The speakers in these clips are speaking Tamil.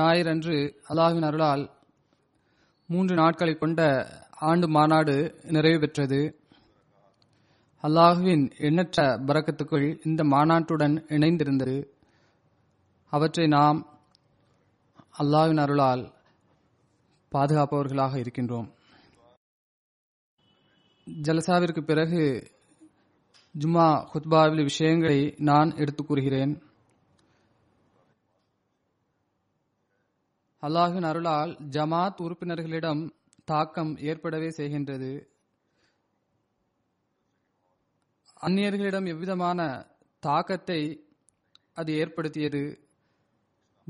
ஞாயிறன்று அல்லாஹின் அருளால் மூன்று நாட்களை கொண்ட ஆண்டு மாநாடு நிறைவு பெற்றது. அல்லாஹுவின் எண்ணற்ற பறக்கத்துக்குள் இந்த மாநாட்டுடன் இணைந்திருந்தது. அவற்றை நாம் அல்லாஹ்வின் அருளால் பாதுகாப்பவர்களாக இருக்கின்றோம். ஜலசாவிற்கு பிறகு ஜும்மா ஹுத்பாவில் விஷயங்களை நான் எடுத்துக் கூறுகிறேன். அல்லாஹின் அருளால் ஜமாத் உறுப்பினர்களிடம் தாக்கம் ஏற்படவே செய்கின்றது. அந்நியர்களிடம் எவ்விதமான தாக்கத்தை அது ஏற்படுத்தியது?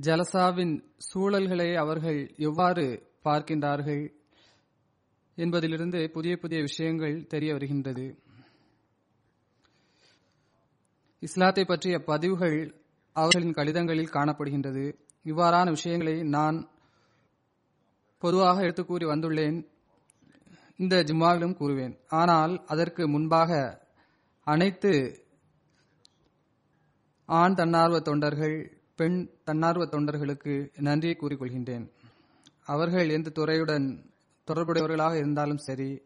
ஜலசாவின் சூழல்களை அவர்கள் எவ்வாறு பார்க்கின்றார்கள் என்பதிலிருந்து புதிய புதிய விஷயங்கள் தெரிய வருகின்றது. இஸ்லாத்தை பற்றிய பதிவுகள் அவர்களின் கடிதங்களில் காணப்படுகின்றது. இவ்வாறான விஷயங்களை நான் பொதுவாக எடுத்து கூறி வந்துள்ளேன். இந்த ஜும்மாவிலும் கூறுவேன். ஆனால் அதற்கு முன்பாக அனைத்து ஆண் தன்னார்வ தொண்டர்கள் பெண் தன்னார்வ தொண்டர்களுக்கு நன்றியை கூறிக்கொள்கின்றேன். அவர்கள் எந்த துறையுடன் தொடர்புடையவர்களாக இருந்தாலும் சரி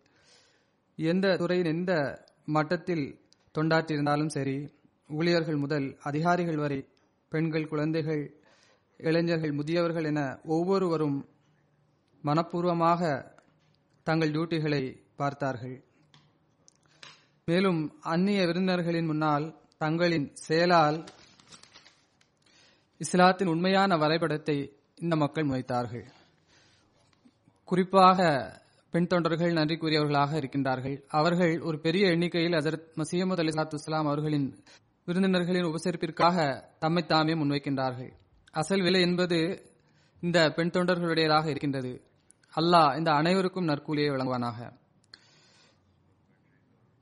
எந்த துறையின் எந்த மட்டத்தில் தொண்டாற்றியிருந்தாலும் சரி ஊழியர்கள் முதல் அதிகாரிகள் வரை பெண்கள் குழந்தைகள் இளைஞர்கள் முதியவர்கள் என ஒவ்வொருவரும் மனப்பூர்வமாக தங்கள் டியூட்டிகளை பார்த்தார்கள். மேலும் அந்நிய விருந்தினர்களின் முன்னால் தங்களின் செயலால் இஸ்லாத்தின் உண்மையான வரைபடத்தை இந்த மக்கள் முனைத்தார்கள். குறிப்பாக பெண் தொண்டர்கள் நன்றி கூறியவர்களாக இருக்கின்றார்கள். அவர்கள் ஒரு பெரிய எண்ணிக்கையில் அதர் மசீமது அலி இஸ்லாம் அவர்களின் விருந்தினர்களின் உபசரிப்பிற்காக தம்மை தாமே முன்வைக்கின்றார்கள். அசல் விலை என்பது இந்த பெண் தொண்டர்களுடையதாக இருக்கின்றது. அல்லாஹ் இந்த அனைவருக்கும் நற்கூலியை வழங்குவானாக.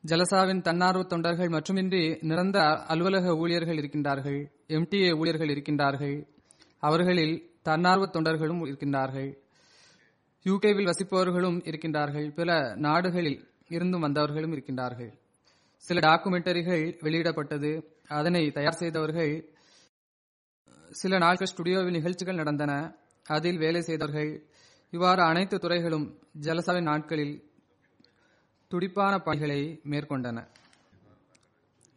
ஜலசாவின் தன்னார்வ தொண்டர்கள் மட்டுமின்றி நிரந்த அலுவலக ஊழியர்கள் இருக்கின்றார்கள் எம்டிஏ ஊழியர்கள் இருக்கின்றார்கள் அவர்களில் தன்னார்வ தொண்டர்களும் இருக்கின்றார்கள் யூகேவில் வசிப்பவர்களும் இருக்கின்றார்கள் பல நாடுகளில் இருந்தும் வந்தவர்களும் இருக்கின்றார்கள். சில டாக்குமெண்டரிகள் வெளியிடப்பட்டது அதனை தயார் செய்தவர்கள் சில நாட்கள் ஸ்டுடியோவில் நிகழ்ச்சிகள் நடந்தன. அதில் வேலை செய்தவர்கள் இவ்வாறு அனைத்து துறைகளும் ஜலசபை நாட்களில் துடிப்பான பணிகளை மேற்கொண்டன.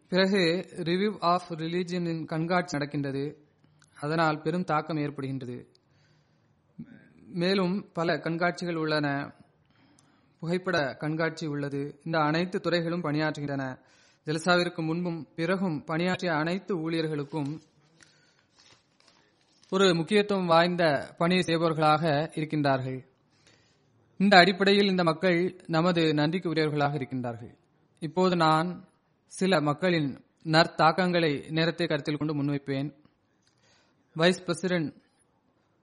பிறகு ரிவ்யூ ஆஃப் ரிலீஜியனின் கண்காட்சி நடக்கின்றது. அதனால் பெரும் தாக்கம் ஏற்படுகின்றது. மேலும் பல கண்காட்சிகள் உள்ளன. புகைப்பட கண்காட்சி உள்ளது. இந்த அனைத்து துறைகளும் பணியாற்றுகின்றன. ஜலசாவிற்கு முன்பும் பிறகும் பணியாற்றிய அனைத்து ஊழியர்களுக்கும் ஒரு முக்கியத்துவம் வாய்ந்த பணி செய்பவர்களாக இருக்கின்றார்கள். இந்த அடிப்படையில் இந்த மக்கள் நமது நன்றிக்கு உரியவர்களாக இருக்கின்றார்கள். இப்போது நான் சில மக்களின் நற்தாக்கங்களை நேரத்தை கருத்தில் கொண்டு முன்வைப்பேன். வைஸ் பிரசிடென்ட்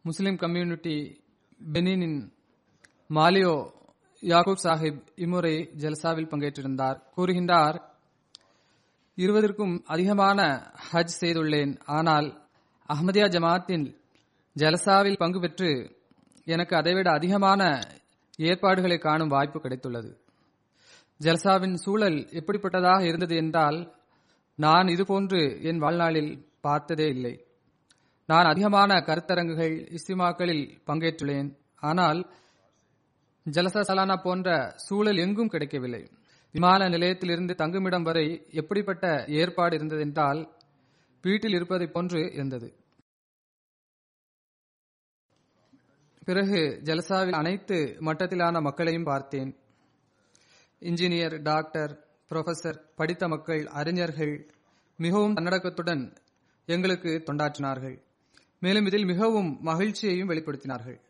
முஸ்லிம் கம்யூனிட்டி பெனினின் மாலியோ யாகூப் சாஹிப் இம்முறை ஜல்சாவில் பங்கேற்றிருந்தார். கூறுகின்றார் இருபதற்கும் அதிகமான ஹஜ் செய்துள்ளேன். ஆனால் அஹ்மதியா ஜமாத்தின் ஜலசாவில் பங்கு பெற்று எனக்கு அதைவிட அதிகமான ஏற்பாடுகளை காணும் வாய்ப்பு கிடைத்துள்ளது. ஜல்சாவின் சூழல் எப்படிப்பட்டதாக இருந்தது என்றால் நான் இதுபோன்று என் வாழ்நாளில் பார்த்ததே இல்லை. நான் அதிகமான கருத்தரங்குகள் இஸ்திமாக்களில் பங்கேற்றுள்ளேன். ஆனால் ஜலசா சலானா போன்ற சூழல் எங்கும் கிடைக்கவில்லை. விமான நிலையத்திலிருந்து தங்குமிடம் வரை எப்படிப்பட்ட ஏற்பாடு இருந்ததென்றால் வீட்டில் இருப்பதைப் போன்று இருந்தது. பிறகு ஜலசாவில் அனைத்து மட்டத்திலான மக்களையும் பார்த்தேன். இன்ஜினியர் டாக்டர் புரொஃபசர் படித்த மக்கள் அறிஞர்கள் மிகவும் தன்னடக்கத்துடன் எங்களுக்கு தொண்டாற்றினார்கள். மேலும் இதில் மிகவும் மகிழ்ச்சியையும் வெளிப்படுத்தினார்கள்.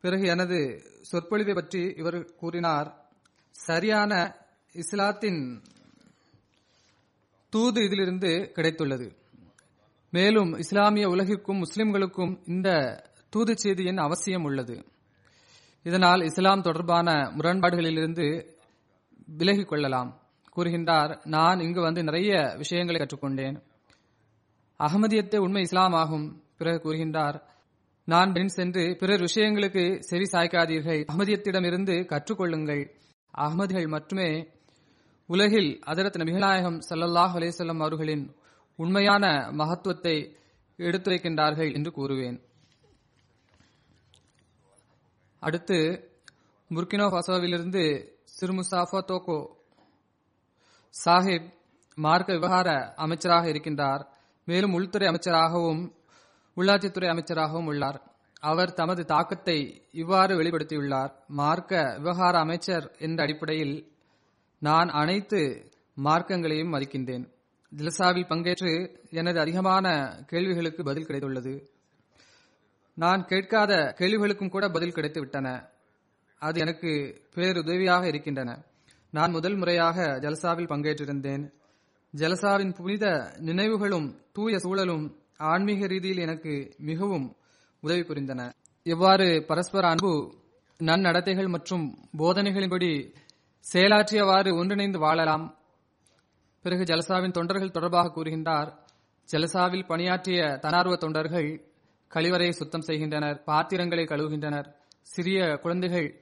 பிறகு எனது சொற்பொழிவை பற்றி இவர் கூறினார். சரியான இஸ்லாத்தின் தூது இதிலிருந்து கிடைத்துள்ளது. மேலும் இஸ்லாமிய உலகிற்கும் முஸ்லிம்களுக்கும் இந்த தூது செய்தியின் அவசியம் உள்ளது. இதனால் இஸ்லாம் தொடர்பான முரண்பாடுகளிலிருந்து விலகிக் கொள்ளலாம். கூறுகின்றார் நான் இங்கு வந்து நிறைய விஷயங்களை கற்றுக்கொண்டேன். அகமதியத்தை உண்மை இஸ்லாம் ஆகும் பிறகு கூறுகின்றார் நான் பின் சென்று பிறர் விஷயங்களுக்கு செவி சாய்க்காதீர்கள் அகமதியத்திடமிருந்து கற்றுக்கொள்ளுங்கள். அகமதிகள் மட்டுமே உலகில் அதரத் நபிகநாயகம் சல்லல்லாஹ் அலேசல்லம் அவர்களின் உண்மையான மகத்துவத்தை எடுத்துரைக்கின்றார்கள் என்று கூறுவேன். அடுத்து புர்கினோ ஃபசோவிலிருந்து சிறுமுசாஃபா தோகோ சாஹிப் மார்க்க விவகார அமைச்சராக இருக்கின்றார். மேலும் உள்துறை அமைச்சராகவும் உள்ளாட்சித்துறை அமைச்சராகவும் உள்ளார். அவர் தமது தாக்கத்தை இவ்வாறு வெளிப்படுத்தியுள்ளார். மார்க்க விவகார அமைச்சர் என்ற அடிப்படையில் நான் அனைத்து மார்க்கங்களையும் மதிக்கின்றேன். ஜிலசாவில் பங்கேற்று எனது அதிகமான கேள்விகளுக்கு பதில் கிடைத்துள்ளது. நான் கேட்காத கேள்விகளுக்கும் கூட பதில் கிடைத்து விட்டன. அது எனக்கு பேருதவியாக இருக்கின்றன. நான் முதல் முறையாக ஜலசாவில் பங்கேற்றிருந்தேன். ஜலசாவின் புனித நினைவுகளும் தூய சூழலும் ஆன்மீக ரீதியில் எனக்கு மிகவும் உதவி புரிந்தன. எவ்வாறு பரஸ்பர அன்பு நன்னடத்தைகள் மற்றும் போதனைகளின்படி செயலாற்றியவாறு ஒன்றிணைந்து வாழலாம். பிறகு ஜலசாவின் தொண்டர்கள் தொடர்பாக கூறுகின்றார் ஜலசாவில் பணியாற்றிய தனார்வ தொண்டர்கள் கழிவறையை சுத்தம் செய்கின்றனர் பாத்திரங்களை கழுவுகின்றனர் சிறிய குழந்தைகள்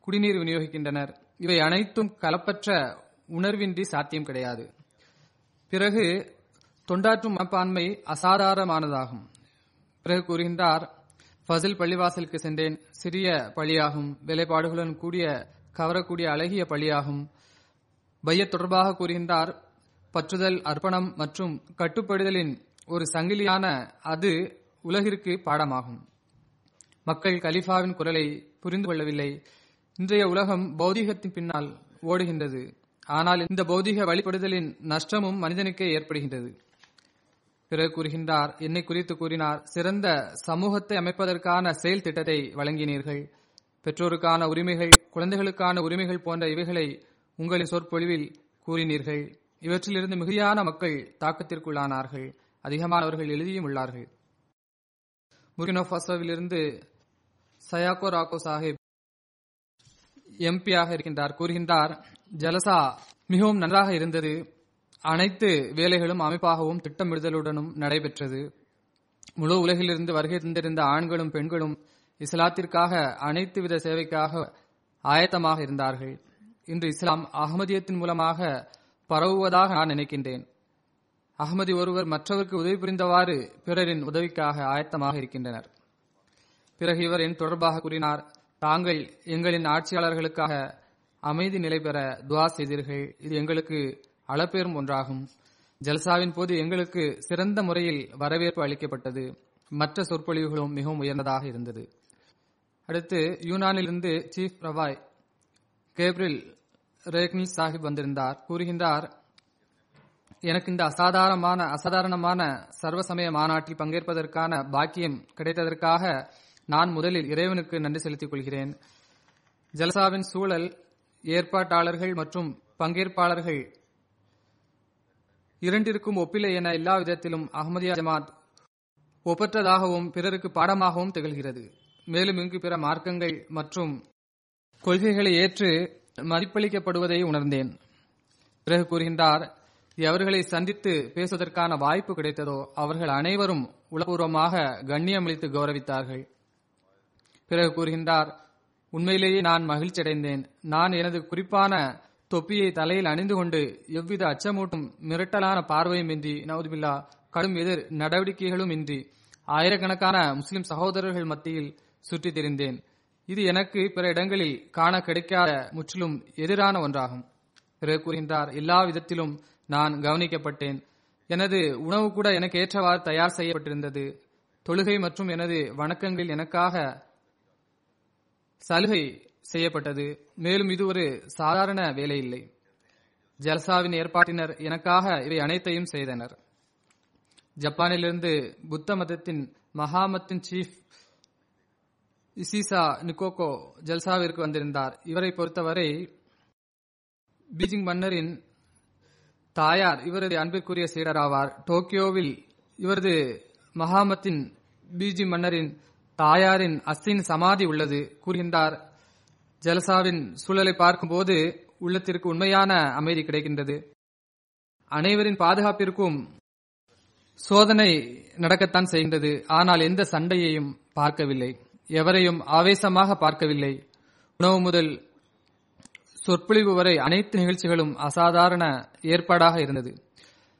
குடிநீர் விநியோகிக்கின்றனர். இவை அனைத்தும் கலப்பற்ற உணர்வின்றி சாத்தியம் கிடையாது. பிறகு தொண்டாற்றும் மனப்பான்மை அசாதாரணமானதாகும். பிறகு கூறுகின்றார் ஃபசில் பள்ளிவாசலுக்கு சென்றேன். சிறிய பள்ளியாகும். வேலைப்பாடுகளுடன் கூடிய கவரக்கூடிய அழகிய பள்ளியாகும். பைய தொடர்பாக கூறுகின்றார் பற்றுதல் அர்ப்பணம் மற்றும் கட்டுப்படுதலின் ஒரு சங்கிலியான அது உலகிற்கு பாடமாகும். மக்கள் கலிஃபாவின் குரலை புரிந்து கொள்ளவில்லை. இன்றைய உலகம் பௌதீகத்தின் பின்னால் ஓடுகின்றது. ஆனால் இந்த பௌதீக வழிபடுதலின் நஷ்டமும் மனிதனுக்கே ஏற்படுகின்றது. பிறகு கூறுகின்றார் என்னை குறித்து கூறினார் சிறந்த சமூகத்தை அமைப்பதற்கான செயல் திட்டத்தை வழங்கினீர்கள். பெற்றோருக்கான உரிமைகள் குழந்தைகளுக்கான உரிமைகள் போன்ற இவைகளை உங்களின் சொற்பொழிவில் கூறினீர்கள். இவற்றிலிருந்து மிகுதியான மக்கள் தாக்கத்திற்குள்ளானார்கள். அதிகமானவர்கள் எழுதியும் உள்ளார்கள். முர்கினோபாசோவிலிருந்து சயாக்கோ ராக்கோ சாஹிப் எம்பியாக இருக்கின்றார். கூறுகின்றார் ஜலசா மிகவும் நன்றாக இருந்தது. அனைத்து வேலைகளும் அமைப்பாகவும் திட்டமிடுதலுடனும் நடைபெற்றது. முழு உலகிலிருந்து வருகை தந்திருந்த ஆண்களும் பெண்களும் இஸ்லாத்திற்காக அனைத்து வித சேவைக்காக ஆயத்தமாக இருந்தார்கள். இன்று இஸ்லாம் அகமதியத்தின் மூலமாக பரவுவதாக நான் நினைக்கின்றேன். அகமதி ஒருவர் மற்றவருக்கு உதவி புரிந்தவாறு பிறரின் உதவிக்காக ஆயத்தமாக இருக்கின்றனர். பிறகு இவர் என் தொடர்பாக கூறினார் தாங்கள் எங்களின் ஆட்சியாளர்களுக்காக அமைதி நிலை பெற துவா செய்தீர்கள். இது எங்களுக்கு அளப்பெரும் ஒன்றாகும். ஜல்சாவின் போது எங்களுக்கு சிறந்த முறையில் வரவேற்பு அளிக்கப்பட்டது. மற்ற சொற்பொழிவுகளும் மிகவும் உயர்ந்ததாக இருந்தது. அடுத்து யூனானிலிருந்து சீஃப் ரவாய் கேப்ரில் ரேக்னி சாஹிப் வந்திருந்தார் கூறுகின்றார் எனக்கு இந்த அசாதாரணமான அசாதாரணமான சர்வசமய மாநாட்டில் பங்கேற்பதற்கான பாக்கியம் கிடைத்ததற்காக நான் முதலில் இறைவனுக்கு நன்றி செலுத்திக் கொள்கிறேன். ஜலசாவின் சூழல் ஏற்பாட்டாளர்கள் மற்றும் பங்கேற்பாளர்கள் இரண்டிற்கும் ஒப்பிலை என எல்லா விதத்திலும் அகமதியா ஜமாத் ஒப்பற்றதாகவும் பிறருக்கு பாடமாகவும் திகழ்கிறது. மேலும் இங்கு பிற மார்க்கங்கள் மற்றும் கொள்கைகளை ஏற்று மதிப்பளிக்கப்படுவதை உணர்ந்தேன். பிறகு கூறுகின்றார் எவர்களை சந்தித்து பேசுவதற்கான வாய்ப்பு கிடைத்ததோ அவர்கள் அனைவரும் உளப்பூர்வமாக கண்ணியமளித்து கௌரவித்தார்கள். பிறகு கூறுகின்றார் உண்மையிலேயே நான் மகிழ்ச்சியடைந்தேன். நான் எனது குறிப்பான தொப்பியை தலையில் அணிந்து கொண்டு எவ்வித அச்சமூட்டும் மிரட்டலான பார்வையும் இன்றி நவதுபில்லா கடும் எதிர் நடவடிக்கைகளும் இன்றி ஆயிரக்கணக்கான முஸ்லிம் சகோதரர்கள் மத்தியில் சுற்றித் திரிந்தேன். இது எனக்கு பிற இடங்களில் காண கிடைக்காத முற்றிலும் எதிரான ஒன்றாகும். பிறகு கூறுகின்றார் எல்லா விதத்திலும் நான் கவனிக்கப்பட்டேன். எனது உணவு கூட எனக்கு ஏற்றவாறு தயார் செய்யப்பட்டிருந்தது. தொழுகை மற்றும் எனது வணக்கங்களில் எனக்காக சலுகை செய்யப்பட்டது. மேலும் இது ஒரு சாதாரண வேலை இல்லை ஜல்சாவின் ஏற்பாட்டினர் எனக்காக இவை அனைத்தையும் செய்தனர். ஜப்பானிலிருந்து புத்த மதத்தின் மகாமத்தின் சீஃப் இசிசா நிக்கோகோ ஜல்சாவிற்கு வந்திருந்தார். இவரை பொறுத்தவரை பீஜிங் மன்னரின் தாயார் இவரது அன்பிற்குரிய சீடர் ஆவார். டோக்கியோவில் இவரது மகாமத்தின் பீஜி மன்னரின் தாயாரின் அஸ்தின் சமாதி உள்ளது கூறுகின்றார். ஜலசாவின் சூழலை பார்க்கும்போது உள்ளத்திற்கு உண்மையான அமைதி கிடைக்கின்றது. அனைவரின் பாதுகாப்பிற்கும் சோதனை நடக்கத்தான் செய்கின்றது ஆனால் எந்த சண்டையையும் பார்க்கவில்லை. எவரையும் ஆவேசமாக பார்க்கவில்லை. உணவு முதல் சொற்பொழிவு வரை அனைத்து நிகழ்ச்சிகளும் அசாதாரண ஏற்பாடாக இருந்தது.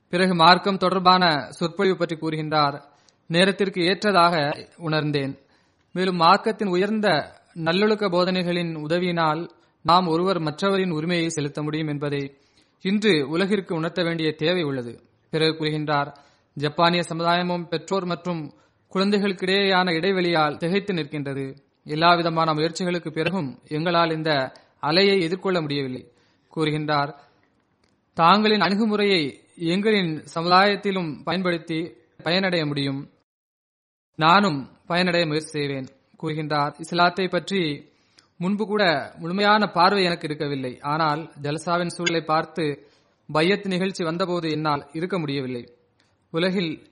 பிறகு மார்க்கம் தொடர்பான சொற்பொழிவு பற்றி கூறுகின்றார். நேரத்திற்கு ஏற்றதாக உணர்ந்தேன். மேலும் மார்க்கத்தின் உயர்ந்த நல்லொழுக்க போதனைகளின் உதவியினால் நாம் ஒருவர் மற்றவரின் உரிமையை செலுத்த முடியும் என்பதை இன்று உலகிற்கு உணர்த்த வேண்டிய தேவை உள்ளது. பிறகு கூறுகின்றார் ஜப்பானிய சமுதாயமும் பெற்றோர் மற்றும் குழந்தைகளுக்கிடையேயான இடைவெளியால் திகைத்து நிற்கின்றது. எல்லாவிதமான முயற்சிகளுக்கு பிறகும் எங்களால் இந்த அலையை எதிர்கொள்ள முடியவில்லை. கூறுகின்றார் தாங்களின் அணுகுமுறையை எங்களின் சமுதாயத்திலும் பயன்படுத்தி பயனடைய முடியும். நானும் பயனடைய முயற்சி செய்வேன் கூறுகின்றார். இஸ்லாத்தை பற்றி முன்பு கூட முழுமையான பார்வை எனக்கு இருக்கவில்லை. ஆனால் ஜல்சாவின் சூழலை பார்த்து பையத் நிகழ்ச்சி வந்தபோது என்னால் இருக்க முடியவில்லை. உலகில்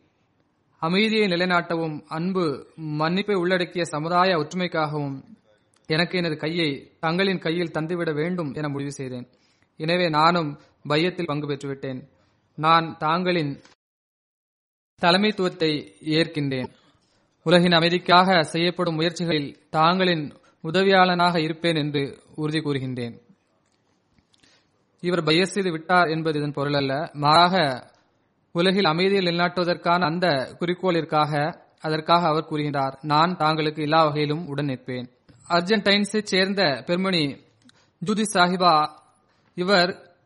அமைதியை நிலைநாட்டவும் அன்பு மன்னிப்பை உள்ளடக்கிய சமுதாய ஒற்றுமைக்காகவும் எனக்கு எனது கையை தங்களின் கையில் தந்துவிட வேண்டும் என முடிவு செய்தேன். எனவே நானும் பையத்தில் பங்கு பெற்றுவிட்டேன். நான் தாங்களின் தலைமைத்துவத்தை ஏற்கின்றேன். உலகின் அமைதிக்காக செய்யப்படும் முயற்சிகளில் தாங்களின் உதவியாளனாக இருப்பேன் என்று உறுதி கூறுகின்றேன். இவர் பையஸ் செய்து விட்டார் என்பது இதன் பொருள் அல்ல மாறாக உலகில் அமைதியை நிலநாட்டுவதற்கான அந்த குறிக்கோளிற்காக அதற்காக அவர் கூறுகின்றார் நான் தாங்களுக்கு எல்லா வகையிலும் உடன் நிற்பேன். அர்ஜென்டைன்ஸை சேர்ந்த பெருமணி ஜூதி சாஹிபா இவர்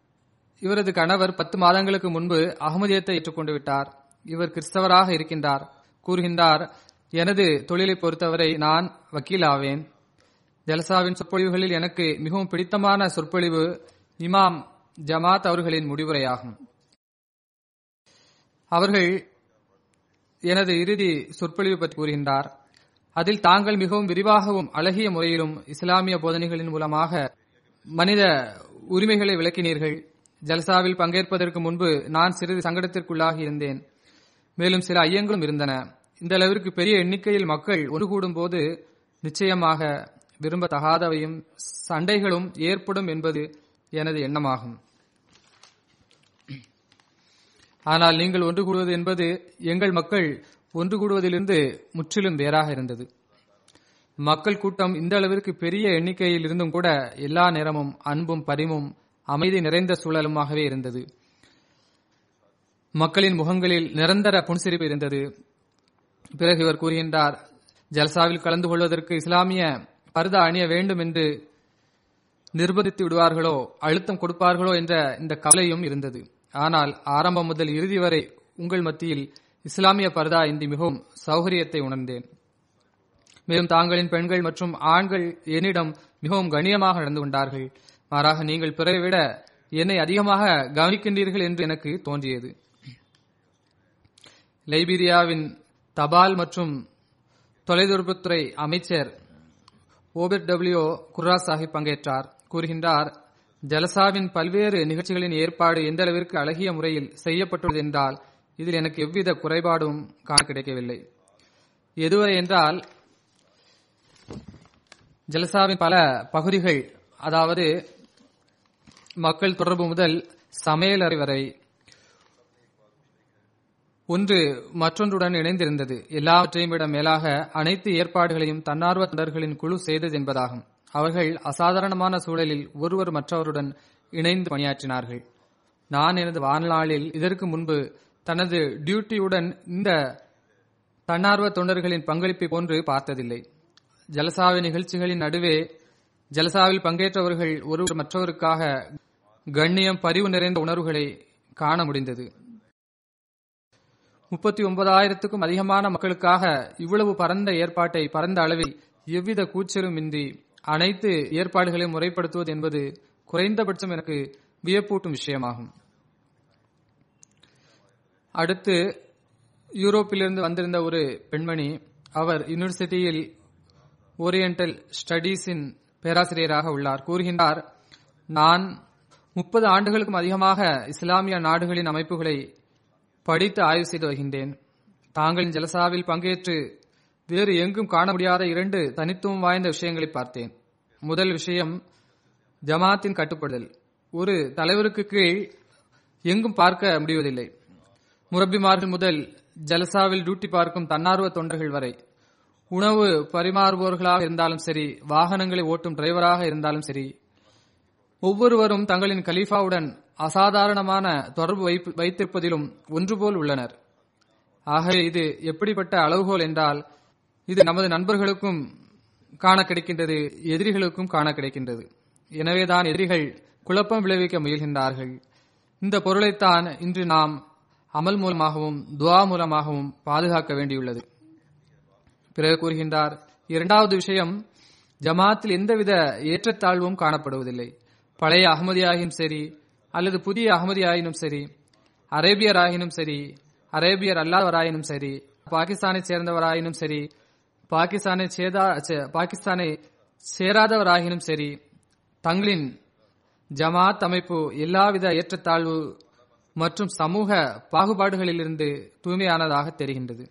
இவரது கணவர் பத்து மாதங்களுக்கு முன்பு அகமதியத்தை ஏற்றுக்கொண்டு விட்டார். இவர் கிறிஸ்தவராக இருக்கின்றார். கூறுகின்றார் எனது தொழிலை பொறுத்தவரை நான் வக்கீல் ஆவேன் ஜலசாவின் சொற்பொழிவுகளில் எனக்கு மிகவும் பிடித்தமான சொற்பொழிவு இமாம் ஜமாத் அவர்களின் முடிவுரையாகும். அவர்கள் எனது இறுதி சொற்பொழிவு பற்றி கூறுகின்றார். அதில் தாங்கள் மிகவும் விரிவாகவும் அழகிய முறையிலும் இஸ்லாமிய போதனைகளின் மூலமாக மனித உரிமைகளை விளக்கினீர்கள். ஜல்சாவில் பங்கேற்பதற்கு முன்பு நான் சிறிது சங்கடத்திற்குள்ளாகி இருந்தேன். மேலும் சில ஐயங்களும் இருந்தன. இந்த அளவிற்கு பெரிய எண்ணிக்கையில் மக்கள் ஒன்று கூடும் போது நிச்சயமாக விரும்பத்தகாதவையும் சண்டைகளும் ஏற்படும் என்பது எனது எண்ணமாகும். ஆனால் நீங்கள் ஒன்று கூடுவது என்பது எங்கள் மக்கள் ஒன்று கூடுவதிலிருந்து முற்றிலும் வேறாக இருந்தது. மக்கள் கூட்டம் இந்த அளவிற்கு பெரிய எண்ணிக்கையில் இருந்தும் கூட எல்லா நேரமும் அன்பும் பரிமும் அமைதி நிறைந்த சூழலுமாகவே இருந்தது. மக்களின் முகங்களில் நிரந்தர புன்சிரிப்பு இருந்தது. பிறகு இவர் கூறுகின்றார் ஜல்சாவில் கலந்து கொள்வதற்கு இஸ்லாமிய பருதா அணிய வேண்டும் என்று நிர்பந்தித்து விடுவார்களோ அழுத்தம் கொடுப்பார்களோ என்ற இந்த கவலையும் இருந்தது. ஆனால் ஆரம்பம் முதல் இறுதி வரை உங்கள் மத்தியில் இஸ்லாமிய பர்தா இன்றி மிகவும் சௌகரியத்தை உணர்ந்தேன். மேலும் தாங்களின் பெண்கள் மற்றும் ஆண்கள் என்னிடம் மிகவும் கண்ணியமாக நடந்து கொண்டார்கள். மாறாக நீங்கள் பிறரை விட என்னை அதிகமாக கவனிக்கின்றீர்கள் என்று எனக்கு தோன்றியது. லைபீரியாவின் தபால் மற்றும் தொலைதொடர்புத்துறை அமைச்சர் ஓபர் டபிள்யூ குர்ரா சாஹிப் பங்கேற்றார். கூறுகின்றார் ஜலசாவின் பல்வேறு நிகழ்ச்சிகளின் ஏற்பாடு எந்த அளவிற்கு அழகிய முறையில் செய்யப்பட்டுள்ளது என்றால் இதில் எனக்கு எவ்வித குறைபாடும் காண கிடைக்கவில்லை. எதுவரை என்றால் ஜலசாவின் பல பகுதிகள் அதாவது மக்கள் தொடர்பு முதல் சமையலறை வரை ஒன்று மற்றொன்றுடன் இணைந்திருந்தது. எல்லாவற்றையும் விட மேலாக அனைத்து ஏற்பாடுகளையும் தன்னார்வ தொண்டர்களின் குழு செய்தது என்பதாகும். அவர்கள் அசாதாரணமான சூழலில் ஒருவர் மற்றவருடன் இணைந்து பணியாற்றினார்கள். நான் எனது வாழ்நாளில் இதற்கு முன்பு தனது டியூட்டியுடன் இந்த தன்னார்வ தொண்டர்களின் பங்களிப்பை போன்று பார்த்ததில்லை. ஜலசாவி நிகழ்ச்சிகளின் நடுவே ஜலசாவில் பங்கேற்றவர்கள் ஒருவர் மற்றவருக்காக கண்ணியம் பரிவு நிறைந்த உணர்வுகளை காண முடிந்தது. முப்பத்தி ஒன்பதாயிரத்துக்கும் அதிகமான மக்களுக்காக இவ்வளவு பரந்த ஏற்பாட்டை பரந்த அளவில் எவ்வித கூச்சலும் இன்றி அனைத்து ஏற்பாடுகளையும் முறைப்படுத்துவது என்பது குறைந்தபட்சம் எனக்கு வியப்பூட்டும் விஷயமாகும். அடுத்து யூரோப்பிலிருந்து வந்திருந்த ஒரு பெண்மணி அவர் யூனிவர்சிட்டியில் ஓரியண்டல் ஸ்டடீஸின் பேராசிரியராக உள்ளார். கூறுகின்றார் நான் முப்பது ஆண்டுகளுக்கும் அதிகமாக இஸ்லாமிய நாடுகளின் அமைப்புகளை படித்து ஆய்வு செய்து வருகின்றேன். தாங்களின் ஜலசாவில் பங்கேற்று வேறு எங்கும் காண முடியாத இரண்டு தனித்துவம் வாய்ந்த விஷயங்களை பார்த்தேன். முதல் விஷயம் ஜமாத்தின் கட்டுப்படுதல் ஒரு தலைவருக்கு கீழ் எங்கும் பார்க்க முடிவதில்லை. முரப்பிமார்கள் முதல் ஜலசாவில் டியூட்டி பார்க்கும் தன்னார்வ தொண்டர்கள் வரை. உணவு பரிமாறுபவர்களாக இருந்தாலும் சரி வாகனங்களை ஓட்டும் டிரைவராக இருந்தாலும் சரி ஒவ்வொருவரும் தங்களின் கலீஃபாவுடன் அசாதாரணமான தொடர்பு வைத்திருப்பதிலும் ஒன்றுபோல் உள்ளனர். ஆகவே இது எப்படிப்பட்ட அளவுகோல் என்றால் இது நமது நண்பர்களுக்கும் காண கிடைக்கின்றது எதிரிகளுக்கும் காண கிடைக்கின்றது. எனவேதான் எதிரிகள் குழப்பம் விளைவிக்க முயல்கின்றார்கள். இந்த பொருளைத்தான் இன்று நாம் அமல் மூலமாகவும் துவா மூலமாகவும் பாதுகாக்க வேண்டியுள்ளது. பிறகு கூறுகின்றார் இரண்டாவது விஷயம் ஜமாத்தில் எந்தவித ஏற்றத்தாழ்வும் காணப்படுவதில்லை. பழைய அகமதியாகினும் சரி அல்லது புதிய அகமதியாயினும் சரி அரேபியராயினும் சரி அரேபியர் அல்லாதவராயினும் சரி பாகிஸ்தானை சேர்ந்தவராயினும் சரி பாகிஸ்தானை சேதா சே- பாகிஸ்தானை சேராதவராகினும் சரி தங்களின் ஜமாத் அமைப்பு எல்லாவித ஏற்றத்தாழ்வு மற்றும் சமூக பாகுபாடுகளிலிருந்து தூய்மையானதாக தெரிகின்றது.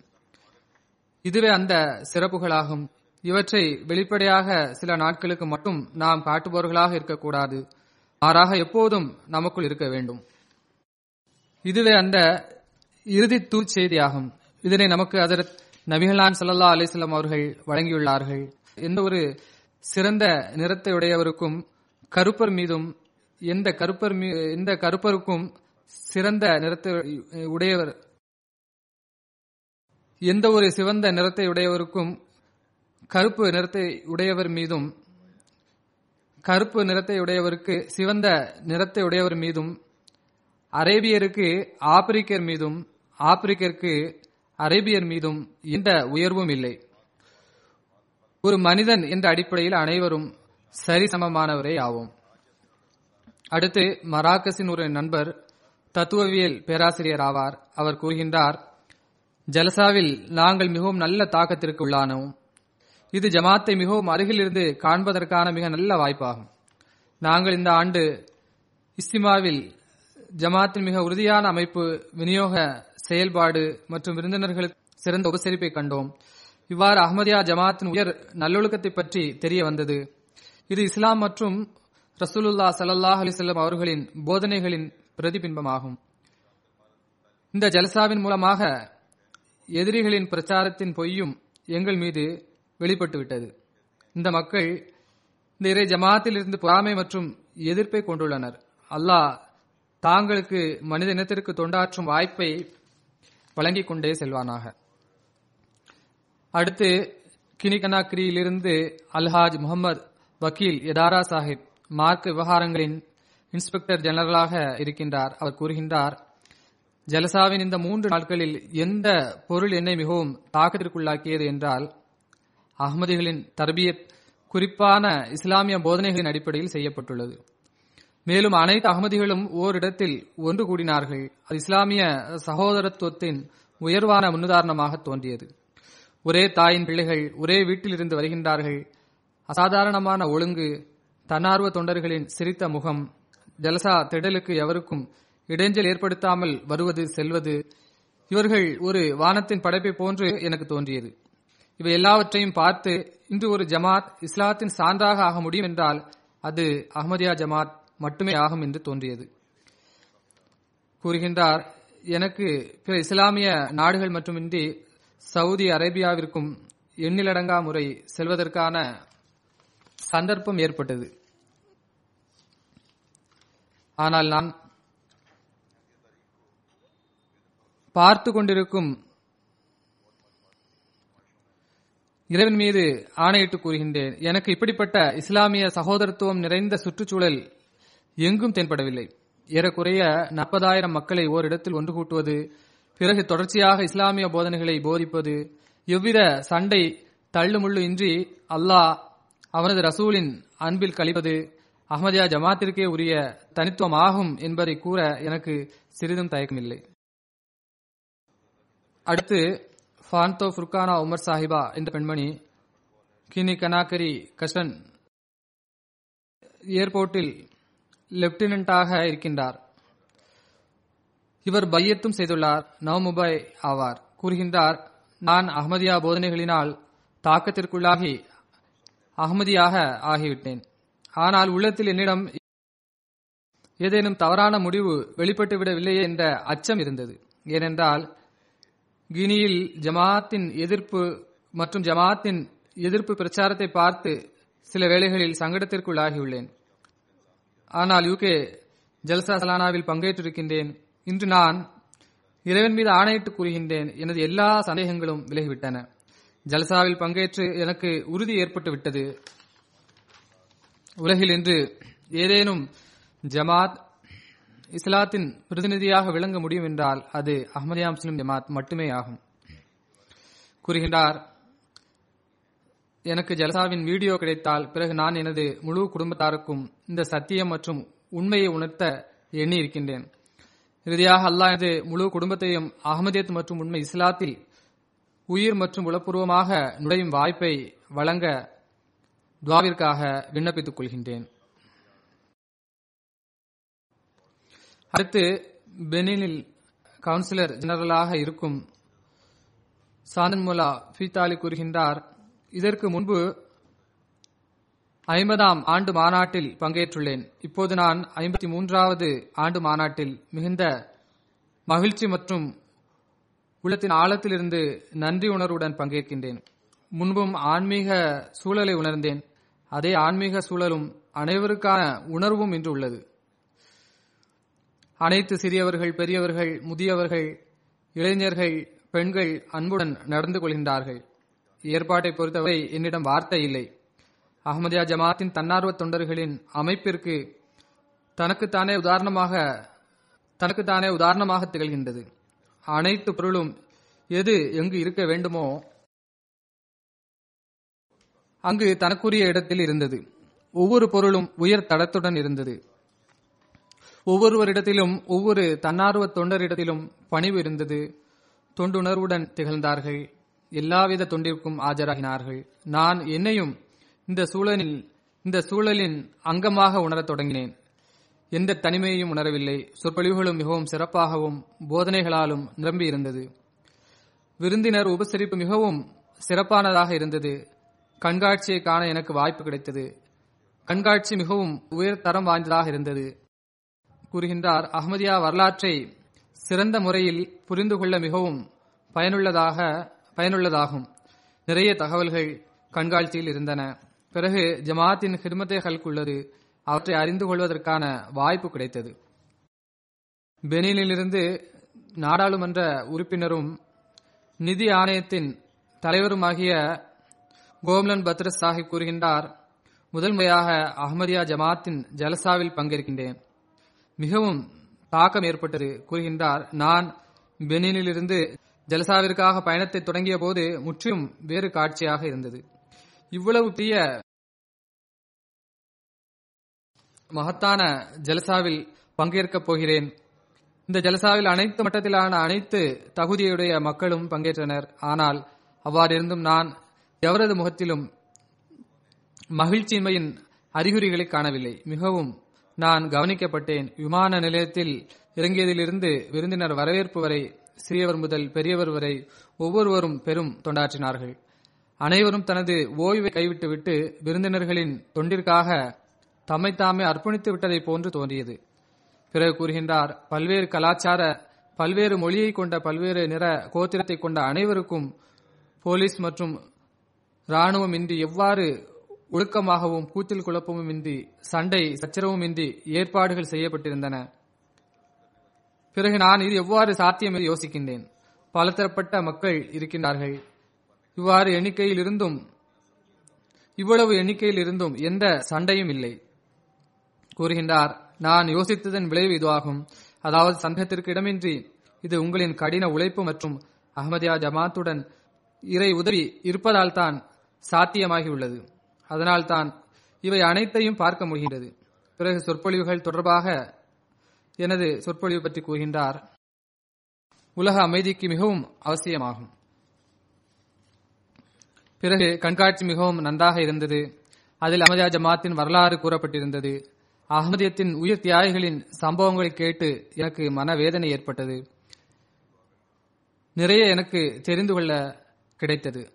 இதுவே அந்த சிறப்புகளாகும். இவற்றை வெளிப்படையாக சில நாட்களுக்கு மட்டும் நாம் காட்டுபவர்களாக இருக்கக்கூடாது. மாறாக எப்போதும் நமக்குள் இருக்க வேண்டும். இதுவே அந்த இறுதி தூச்செய்தியாகும் இதனை நமக்கு அதற்கு நபிகளான் சல்லா அலிஸ்லாம் அவர்கள் வழங்கியுள்ளார்கள். எந்த ஒரு சிறந்த நிறத்தை உடையவருக்கும் கருப்பர் மீதும் எந்த கருப்பர் மீ எந்த கருப்பருக்கும் சிறந்த நிறத்தை உடையவர் எந்த ஒரு சிவந்த நிறத்தை உடையவருக்கும் கருப்பு நிறத்தை உடையவர் மீதும் கருப்பு நிறத்தை உடையவருக்கு சிவந்த நிறத்தை உடையவர் மீதும் அரேபியருக்கு ஆப்பிரிக்கர் மீதும் ஆப்பிரிக்கருக்கு அரேபியர் மீதும் எந்த உயர்வும் இல்லை. ஒரு மனிதன் என்ற அடிப்படையில் அனைவரும் சரிசமமானவரே ஆவோம். அடுத்து மராக்கஸின் ஒரு நண்பர் தத்துவவியல் பேராசிரியர் ஆவார். அவர் கூறுகின்றார் ஜலசாவில் நாங்கள் மிகவும் நல்ல தாக்கத்திற்கு உள்ளானோம் இது ஜமாத்தை மிகவும் அருகிலிருந்து காண்பதற்கான மிக நல்ல வாய்ப்பாகும். நாங்கள் இந்த ஆண்டு இஸ்திமாவில் ஜமாத்தின் மிக உறுதியான அமைப்பு விநியோக செயல்பாடு மற்றும் விருந்தினர்களுக்கு சிறந்த உபசரிப்பை கண்டோம். இவ்வாறு அஹ்மதியா ஜமாத்தின் உயர் நல்லொழுக்கத்தை பற்றி தெரிய வந்தது. இது இஸ்லாம் மற்றும் ரசூலுல்லா சல்லாஹ் அலிசல்லம் அவர்களின் போதனைகளின் பிரதிபிம்பமாகும். இந்த ஜலசாவின் மூலமாக எதிரிகளின் பிரச்சாரத்தின் பொய்யும் எங்கள் மீது வெளிப்பட்டுவிட்டது. இந்த மக்கள் இந்த இறை ஜமாத்தில் இருந்து பொறாமை மற்றும் எதிர்ப்பை கொண்டுள்ளனர். அல்லாஹ் தாங்களுக்கு மனித இனத்திற்கு தொண்டாற்றும் வாய்ப்பை வழங்கிக் கொண்டே செல்வானாக. அடுத்து கினிகனாக்ரியிலிருந்து அல்ஹாஜ் முகமது வக்கீல் எதாரா சாஹிப் மார்க் விவகாரங்களின் இன்ஸ்பெக்டர் ஜெனரலாக இருக்கின்றார். அவர் கூறுகின்றார் ஜலசாவின் இந்த மூன்று நாட்களில் எந்த பொருள் என்னை மிகவும் தாக்கத்திற்குள்ளாக்கியது என்றால் அகமதிகளின் தர்பியத் குறிப்பான இஸ்லாமிய போதனைகளின் அடிப்படையில் செய்யப்பட்டுள்ளது. மேலும் அனைத்து அகமதிகளும் ஓரிடத்தில் ஒன்று கூடினார்கள். அது இஸ்லாமிய சகோதரத்துவத்தின் உயர்வான முன்னுதாரணமாக தோன்றியது. ஒரே தாயின் பிள்ளைகள் ஒரே வீட்டிலிருந்து வருகின்றார்கள். அசாதாரணமான ஒழுங்கு தன்னார்வ தொண்டர்களின் சிரித்த முகம் ஜலசா திடலுக்கு எவருக்கும் இடைஞ்சல் ஏற்படுத்தாமல் வருவது செல்வது இவர்கள் ஒரு வானத்தின் படைப்பை போன்று எனக்கு தோன்றியது. இவை எல்லாவற்றையும் பார்த்து இன்று ஒரு ஜமாத் இஸ்லாத்தின் சான்றாக ஆக முடியும் என்றால் அது அஹமதியா ஜமாத் மட்டுமே ஆகும் என்று தோன்றியது. கூறுகின்றார் எனக்கு பிற இஸ்லாமிய நாடுகள் மட்டுமின்றி சவுதி அரேபியாவிற்கும் எண்ணிலடங்கா முறை செல்வதற்கான சந்தர்ப்பம் ஏற்பட்டது. ஆனால் நான் பார்த்து கொண்டிருக்கும் இறைவன் மீது ஆணையிட்டு கூறுகின்றேன். எனக்கு இப்படிப்பட்ட இஸ்லாமிய சகோதரத்துவம் நிறைந்த சுற்றுச்சூழல் எங்கும் தென்படவில்லை. ஏறக்குறைய நாற்பதாயிரம் மக்களை ஓரிடத்தில் ஒன்று கூட்டுவது பிறகு தொடர்ச்சியாக இஸ்லாமிய போதனைகளை போதிப்பது எவ்வித சண்டை தள்ளுமுள்ளு இன்றி அல்லாஹ் அவனது ரசூலின் அன்பில் கழிப்பது அஹமதியா ஜமாத்திற்கே உரிய தனித்துவம் ஆகும் என்பதை கூற எனக்கு சிறிதும் தயக்கமில்லை. அடுத்து ஃபான்தோ ஃபுர்கானா உமர் சாஹிபா என்ற பெண்மணி கினி கனாக்கரி கஷன் ஏர்போர்ட்டில் லெப்டினண்டாக இருக்கின்றார். இவர் பையத்தும் செய்துள்ளார். நவமுபாய் ஆவார். கூறுகின்றார் நான் அகமதியா போதனைகளினால் தாக்கத்திற்குள்ளாகி அகமதியாக ஆகிவிட்டேன். ஆனால் உள்ளத்தில் என்னிடம் ஏதேனும் தவறான முடிவு வெளிப்பட்டு விடவில்லையே என்ற அச்சம் இருந்தது. ஏனென்றால் கினியில் ஜமாத்தின் எதிர்ப்பு மற்றும் ஜமாத்தின் எதிர்ப்பு பிரச்சாரத்தை பார்த்து சில வேளைகளில் சங்கடத்திற்குள்ளாகியுள்ளேன். ஆனால் யூகே ஜல்சா சலானாவில் பங்கேற்றிருக்கின்றேன். இன்று நான் இறைவன் மீது ஆணையிட்டு கூறுகின்றேன். எனது எல்லா சந்தேகங்களும் விலகிவிட்டன. ஜல்சாவில் பங்கேற்று எனக்கு உறுதி ஏற்பட்டு விட்டது உலகில் இன்று ஏதேனும் ஜமாத் இஸ்லாத்தின் பிரதிநிதியாக விளங்க முடியும் என்றால் அது அஹமதியா முஸ்லிம் ஜமாத் மட்டுமே ஆகும். கூறுகின்றார் எனக்கு ஜலசாவின் வீடியோ கிடைத்தால் பிறகு நான் எனது முழு குடும்பத்தாருக்கும் இந்த சத்தியம் மற்றும் உண்மையை உணர்த்த எண்ணி இருக்கின்றேன் இறுதியாக அல்லாஹ் எனது முழு குடும்பத்தையும் அகமதியத் மற்றும் உண்மை இஸ்லாத்தில் உயிர் மற்றும் உளப்பூர்வமாக நுழையும் வாய்ப்பை வழங்க துவாவிற்காக விண்ணப்பித்துக் கொள்கின்றேன். அடுத்து பெனினில் கவுன்சிலர் ஜெனரலாக இருக்கும் சாந்தன்முலா ஃபீத்தாலி கூறுகின்றார் இதற்கு முன்பு ஐம்பதாம் ஆண்டு மாநாட்டில் பங்கேற்றுள்ளேன். இப்போது நான் ஐம்பத்தி மூன்றாவது ஆண்டு மாநாட்டில் மிகுந்த மகிழ்ச்சி மற்றும் உள்ளத்தின் ஆழத்திலிருந்து நன்றி உணர்வுடன் பங்கேற்கின்றேன். முன்பும் ஆன்மீக சூழலை உணர்ந்தேன். அதே ஆன்மீக சூழலும் அனைவருக்கான உணர்வும் இன்று உள்ளது. அனைத்து சிறியவர்கள் பெரியவர்கள் முதியவர்கள் இளைஞர்கள் பெண்கள் அன்புடன் நடந்து கொள்கின்றார்கள். ஏற்பாட்டை பொறுத்தவரை என்னிடம் வார்த்தை இல்லை. அகமதியா ஜமாத்தின் தன்னார்வ தொண்டர்களின் அமைப்பிற்கு தனக்குத்தானே உதாரணமாக தனக்குத்தானே உதாரணமாக திகழ்கின்றது. அனைத்து பொருளும் எது எங்கு இருக்க வேண்டுமோ அங்கு தனக்குரிய இடத்தில் இருந்தது. ஒவ்வொரு பொருளும் உயர் தடத்துடன் இருந்தது. ஒவ்வொருவரிடத்திலும் ஒவ்வொரு தன்னார்வ தொண்டரிடத்திலும் பணிவு இருந்தது. தொண்டுணர்வுடன் திகழ்ந்தார்கள். எல்லாவித தொண்டிற்கும் ஆஜராகினார்கள். நான் என்னையும் இந்த சூழலில் இந்த சூழலின் அங்கமாக உணரத் தொடங்கினேன். எந்த தனிமையையும் உணரவில்லை. சொற்பொழிவுகளும் மிகவும் சிறப்பாகவும் போதனைகளாலும் நிரம்பி இருந்தது. விருந்தினர் உபசரிப்பு மிகவும் சிறப்பானதாக இருந்தது. கண்காட்சியை காண எனக்கு வாய்ப்பு கிடைத்தது. கண்காட்சி மிகவும் உயர் தரம் வாய்ந்ததாக இருந்தது. கூறுகின்றார் அகமதியா வரலாற்றை சிறந்த முறையில் புரிந்து கொள்ள மிகவும் பயனுள்ளதாக பயனுள்ளதாகும். நிறைய தகவல்கள் கண்காட்சியில் இருந்தன. பிறகு ஜமாத்தின் ஹிர்மத்தேகளுக்குள்ளது அவற்றை அறிந்து கொள்வதற்கான வாய்ப்பு கிடைத்தது. பெனினிலிருந்து நாடாளுமன்ற உறுப்பினரும் நிதி ஆணையத்தின் தலைவருமாகிய கோம்லன் பத்ரஸ் சாஹிப் கூறுகின்றார் முதல் முறையாக அஹமதியா ஜமாத்தின் ஜலசாவில் பங்கேற்கின்றேன். மிகவும் தாக்கம் ஏற்பட்டது கூறுகின்றார் நான் பெனினிலிருந்து ஜலசாவிற்காக பயணத்தை தொடங்கிய போது முற்றிலும் வேறு காட்சியாக இருந்தது. இவ்வளவு பெரிய மகத்தான ஜலசாவில் பங்கேற்கப் போகிறேன். இந்த ஜலசாவில் அனைத்து மட்டத்திலான அனைத்து தகுதியுடைய மக்களும் பங்கேற்றனர். ஆனால் அவ்வாறிருந்தும் நான் எவரது முகத்திலும் மகிழ்ச்சியின்மையின் அறிகுறிகளை காணவில்லை. மிகவும் நான் கவனிக்கப்பட்டேன். விமான நிலையத்தில் இறங்கியதிலிருந்து விருந்தினர் வரவேற்பு வரை சிறியவர் முதல் பெரியவர் வரை ஒவ்வொருவரும் பெரும் தொண்டாற்றினார்கள். அனைவரும் தனது ஓய்வை கைவிட்டுவிட்டு விருந்தினர்களின் தொண்டிற்காக தம்மை தாமே அர்ப்பணித்து விட்டதை போன்று தோன்றியது. பிறகு கூறுகின்றார் பல்வேறு கலாச்சார பல்வேறு மொழியை கொண்ட பல்வேறு நிற கோத்திரத்தை கொண்ட அனைவருக்கும் போலீஸ் மற்றும் ராணுவம் இன்றி எவ்வாறு ஒழுக்கமாகவும் கூத்தில் குழப்பமும் இன்றி சண்டை சச்சரவும் இன்றி ஏற்பாடுகள் செய்யப்பட்டிருந்தன? பிறகு நான் இது எவ்வாறு சாத்தியம் என்று யோசிக்கின்றேன். பலதரப்பட்ட மக்கள் இருக்கின்றார்கள். இவ்வாறு எண்ணிக்கையில் இருந்தும் இவ்வளவு எண்ணிக்கையில் இருந்தும் எந்த சண்டையும் இல்லை. கூறுகின்றார் நான் யோசித்ததன் விளைவு இதுவாகும். அதாவது சந்தேகத்திற்கு இடமின்றி இது உங்களின் கடின உழைப்பு மற்றும் அஹமதியா ஜமாத்துடன் இறை உதவி இருப்பதால் தான் சாத்தியமாகியுள்ளது. அதனால் தான் இவை அனைத்தையும் பார்க்க முடிகின்றது. பிறகு சொற்பொழிவுகள் தொடர்பாக எனது சொற்பொழிவு பற்றி கூறுகின்றார். உலக அமைதிக்கு மிகவும் அவசியமாகும். பிறகு கண்காட்சி மிகவும் நன்றாக இருந்தது. அதில் அமதா ஜமாத்தின் வரலாறு கூறப்பட்டிருந்தது. அகமதியத்தின் உயிர் தியாகிகளின் சம்பவங்களை கேட்டு எனக்கு மனவேதனை ஏற்பட்டது. நிறைய எனக்கு தெரிந்து கொள்ள கிடைத்தது.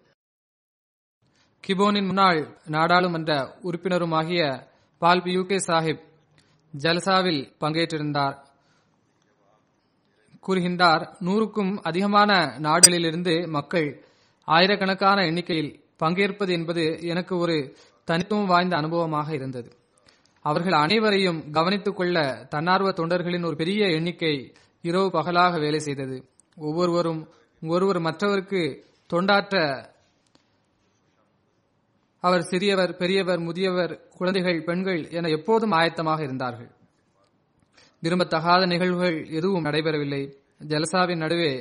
கிபோனின் முன்னாள் நாடாளுமன்ற உறுப்பினருமாகிய பால் பியூகே சாஹிப் ஜல்சாவில் பங்கேற்றிருந்தார். கூறுகின்றார் நூறுக்கும் அதிகமான நாடுகளிலிருந்து மக்கள் ஆயிரக்கணக்கான எண்ணிக்கையில் பங்கேற்பது என்பது எனக்கு ஒரு தனித்துவம் வாய்ந்த அனுபவமாக இருந்தது. அவர்கள் அனைவரையும் கவனித்துக் கொள்ள தன்னார்வ தொண்டர்களின் ஒரு பெரிய எண்ணிக்கை இரவு பகலாக வேலை செய்தது. ஒவ்வொருவரும் ஒருவர் மற்றவருக்கு தொண்டாற்ற அவர் சிறியவர் பெரியவர் முதியவர் குழந்தைகள் பெண்கள் என எப்போதும் ஆயத்தமாக இருந்தார்கள். விரும்பத்தகாத நிகழ்வுகள் எதுவும் நடைபெறவில்லை. ஜலசாவின் நடுவே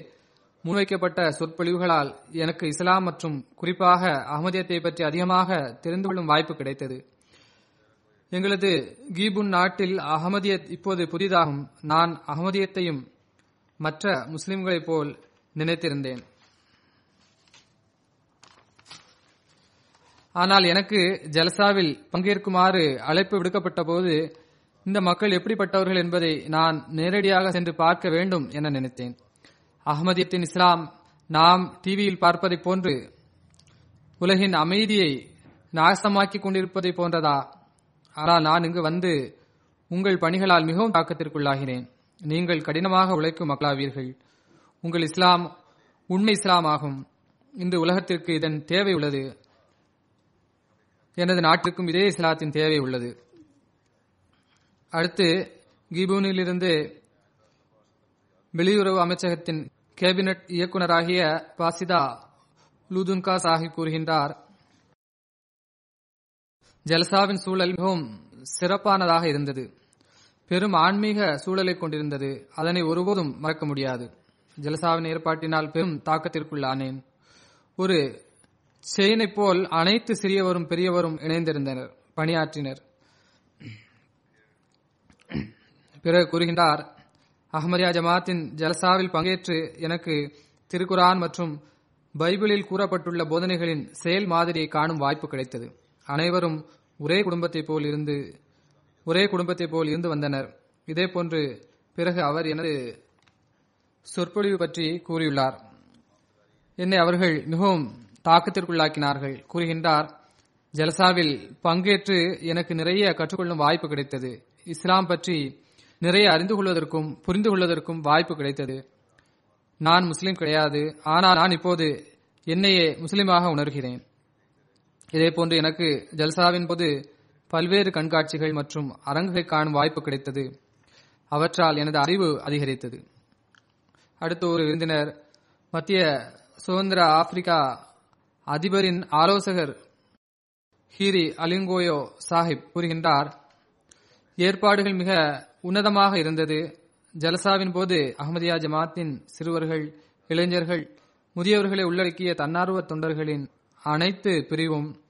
முன்வைக்கப்பட்ட சொற்பொழிவுகளால் எனக்கு இஸ்லாம் மற்றும் குறிப்பாக அகமதியத்தை பற்றி அதிகமாக தெரிந்து கொள்ளும் வாய்ப்பு கிடைத்தது. எங்களது கீபுன் நாட்டில் அகமதியத் இப்போது புதிதாகும். நான் அகமதியத்தையும் மற்ற முஸ்லிம்களைப் போல் நினைத்திருந்தேன். ஆனால் எனக்கு ஜலசாவில் பங்கேற்குமாறு அழைப்பு விடுக்கப்பட்ட போது இந்த மக்கள் எப்படிப்பட்டவர்கள் என்பதை நான் நேரடியாக சென்று பார்க்க வேண்டும் என நினைத்தேன். அகமதியத்தின் இஸ்லாம் நாம் டிவியில் பார்ப்பதைப் போன்று உலகின் அமைதியை நாசமாக்கிக் கொண்டிருப்பதை போன்றதா? ஆனால் நான் இங்கு வந்து உங்கள் பணிகளால் மிகவும் தாக்கத்திற்குள்ளாகிறேன். நீங்கள் கடினமாக உழைக்கும் மக்களாவீர்கள் உங்கள் இஸ்லாம் உண்மை இஸ்லாம் ஆகும் இந்த உலகத்திற்கு இதன் தேவை உள்ளது. எனது நாட்டிற்கும் இதே இஸ்லாத்தின் தேவை உள்ளது. அடுத்து கிபூனிலிருந்து வெளியுறவு அமைச்சகத்தின் கேபினட் இயக்குநராகிய பாசிதா லூதுன்கா சாஹிப் கூறுகின்றார் ஜல்சாவின் சூழல் மிகவும் சிறப்பானதாக இருந்தது. பெரும் ஆன்மீக சூழலை கொண்டிருந்தது. அதனை ஒருபோதும் மறக்க முடியாது. ஜலசாவின் ஏற்பாட்டினால் பெரும் தாக்கத்திற்குள்ளானேன். ஒரு செயினைப் போல் அனைத்து சிறியவரும் பெரியவரும் இணைந்திருந்தனர் பணியாற்றினர். பிறகு கூறுகின்றார் அஹமதியா ஜமாத்தின் ஜலசாவில் பங்கேற்று எனக்கு திருக்குரான் மற்றும் பைபிளில் கூறப்பட்டுள்ள போதனைகளின் செயல் மாதிரியை காணும் வாய்ப்பு கிடைத்தது. அனைவரும் ஒரே குடும்பத்தைப் போல் இருந்து ஒரே குடும்பத்தைப் போல் இருந்து வந்தனர். இதேபோன்று பிறகு அவர் எனது சொற்பொழிவு பற்றி கூறியுள்ளார். என்னை அவர்கள் மிகவும் தாக்கத்திற்குள்ளாக்கினார்கள். கூறுகின்றார் ஜலசாவில் பங்கேற்று எனக்கு நிறைய கற்றுக்கொள்ளும் வாய்ப்பு கிடைத்தது. இஸ்லாம் பற்றி நிறைய அறிந்து கொள்வதற்கும் புரிந்து கொள்வதற்கும் வாய்ப்பு கிடைத்தது. நான் முஸ்லிம் கிடையாது. ஆனால் நான் இப்போது என்னையே முஸ்லிமாக உணர்கிறேன். இதேபோன்று எனக்கு ஜல்சாவின் போது பல்வேறு கண்காட்சிகள் மற்றும் அரங்குகளை காணும் வாய்ப்பு கிடைத்தது. அவற்றால் எனது அறிவு அதிகரித்தது. அடுத்த ஒரு விருந்தினர் மத்திய சுதந்திர ஆப்பிரிக்கா அதிபரின் ஆலோசகர் ஹீரி அலிங்கோயோ சாஹிப் கூறுகின்றார் ஏற்பாடுகள் மிக உன்னதமாக இருந்தது. ஜலசாவின் போது அகமதியா ஜமாத்தின் சிறுவர்கள் இளைஞர்கள் முதியவர்களை உள்ளடக்கிய தன்னார்வ தொண்டர்களின் அனைத்து பிரிவும்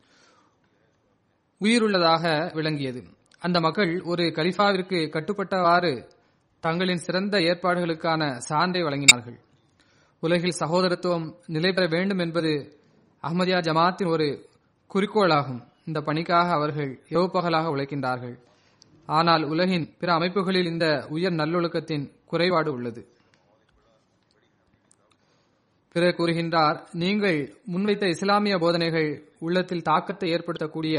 உயிருள்ளதாக விளங்கியது. அந்த மக்கள் ஒரு கலிஃபாவிற்கு கட்டுப்பட்டவாறு தங்களின் சிறந்த ஏற்பாடுகளுக்கான சான்றை வழங்கினார்கள். உலகில் சகோதரத்துவம் நிலை பெற வேண்டும் என்பது அஹமதியா ஜமாத்தின் ஒரு குறிக்கோளாகும். இந்த பணிக்காக அவர்கள் எவ்வப்பகலாக உழைக்கின்றார்கள். ஆனால் உலகின் பிற அமைப்புகளில் இந்த உயர் நல்லொழுக்கத்தின் குறைபாடு உள்ளது. பிறர் கூறுகின்றார் நீங்கள் முன்வைத்த இஸ்லாமிய போதனைகள் உள்ளத்தில் தாக்கத்தை ஏற்படுத்தக்கூடிய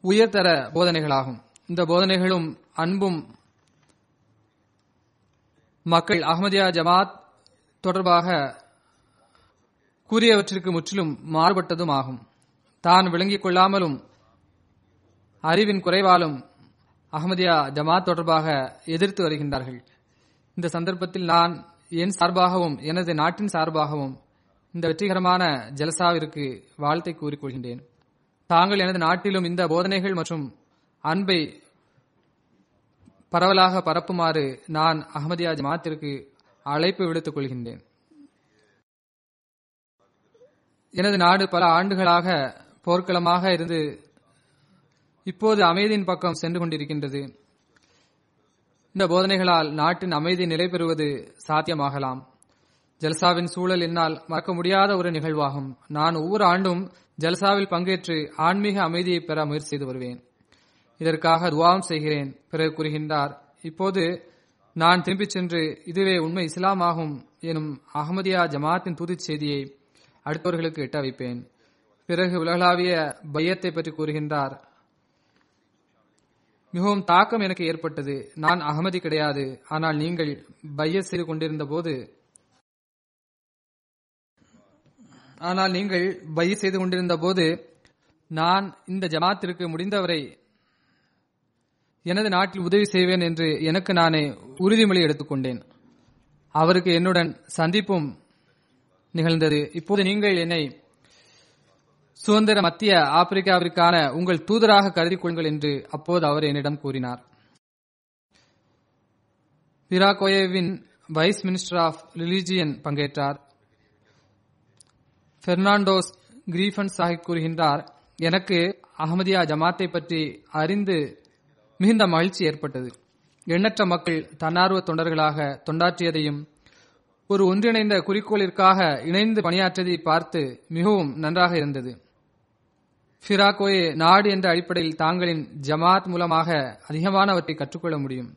உயர்தர போதனைகளாகும். இந்த போதனைகளும் அன்பும் மக்கள் அஹ்மதியா ஜமாத் தொடர்பாக கூறியவற்றிற்கு முற்றிலும் மாறுபட்டதும் ஆகும் தான் விளங்கிக் கொள்ளாமலும் அறிவின் குறைவாலும் அகமதியா ஜமாத் தொடர்பாக எதிர்த்து வருகின்றார்கள். இந்த சந்தர்ப்பத்தில் நான் என் சார்பாகவும் எனது நாட்டின் சார்பாகவும் இந்த வெற்றிகரமான ஜலசாவிற்கு வாழ்த்தை கூறிக்கொள்கின்றேன் தாங்கள் எனது நாட்டிலும் இந்த போதனைகள் மற்றும் அன்பை பரவலாக பரப்புமாறு நான் அகமதியா ஜமாத்திற்கு அழைப்பு விடுத்துக் கொள்கின்றேன். எனது நாடு பல ஆண்டுகளாக போர்க்களமாக இருந்து இப்போது அமைதியின் பக்கம் சென்று கொண்டிருக்கின்றது. இந்த போதனைகளால் நாட்டின் அமைதி நிலை பெறுவது சாத்தியமாகலாம். ஜல்சாவின் சூழல் என்னால் மறக்க முடியாத ஒரு நிகழ்வாகும். நான் ஒவ்வொரு ஆண்டும் ஜல்சாவில் பங்கேற்று ஆன்மீக அமைதியை பெற முயற்சி செய்து வருவேன். இதற்காக துவாவும் செய்கிறேன் பிறகு கூறுகின்றார் இப்போது நான் திரும்பிச் சென்று இதுவே உண்மை இஸ்லாமாகும் எனும் அகமதியா ஜமாத்தின் தூதிச் செய்தியை அடுத்தவர்களுக்கு எட்ட வைப்பேன். பிறகு உலகளாவிய பையத்தை பற்றி கூறுகின்றார். மிகவும் தாக்கம் எனக்கு ஏற்பட்டது. நான் அகமதி கிடையாது. ஆனால் நீங்கள் பைய செய்து கொண்டிருந்த போது ஆனால் நீங்கள் பைய செய்து கொண்டிருந்த போது நான் இந்த ஜமாத்திற்கு முடிந்தவரை எனது நாட்டில் உதவி செய்வேன் என்று எனக்கு நானே உறுதிமொழி எடுத்துக்கொண்டேன் அவருக்கு என்னுடன் சந்திப்பும் நிகழ்ந்தது. இப்போது நீங்கள் என்னை சுதந்திர மத்திய ஆப்பிரிக்காவிற்கான உங்கள் தூதராக கருதி கொள்ளுங்கள் என்று அப்போது அவர் என்னிடம் கூறினார். பிராகோயேவின் வைஸ் மினிஸ்டர் ஆஃப் ரிலிஜியன் பங்கேற்றார். பெர்னாண்டோஸ் கிரீஃபன் சாஹிப் கூறுகின்றார் எனக்கு அகமதியா ஜமாத்தை பற்றி அறிந்து மிகுந்த மகிழ்ச்சி ஏற்பட்டது. எண்ணற்ற மக்கள் தன்னார்வ தொண்டர்களாக தொண்டாற்றியதையும் ஒரு ஒன்றிணைந்த குறிக்கோளிற்காக இணைந்து பணியாற்றியதை பார்த்து மிகவும் நன்றாக இருந்தது. ஃபிராக்கோயே நாடு என்ற அடிப்படையில் தாங்களின் ஜமாத் மூலமாக அதிகமானவற்றை கற்றுக்கொள்ள முடியும்.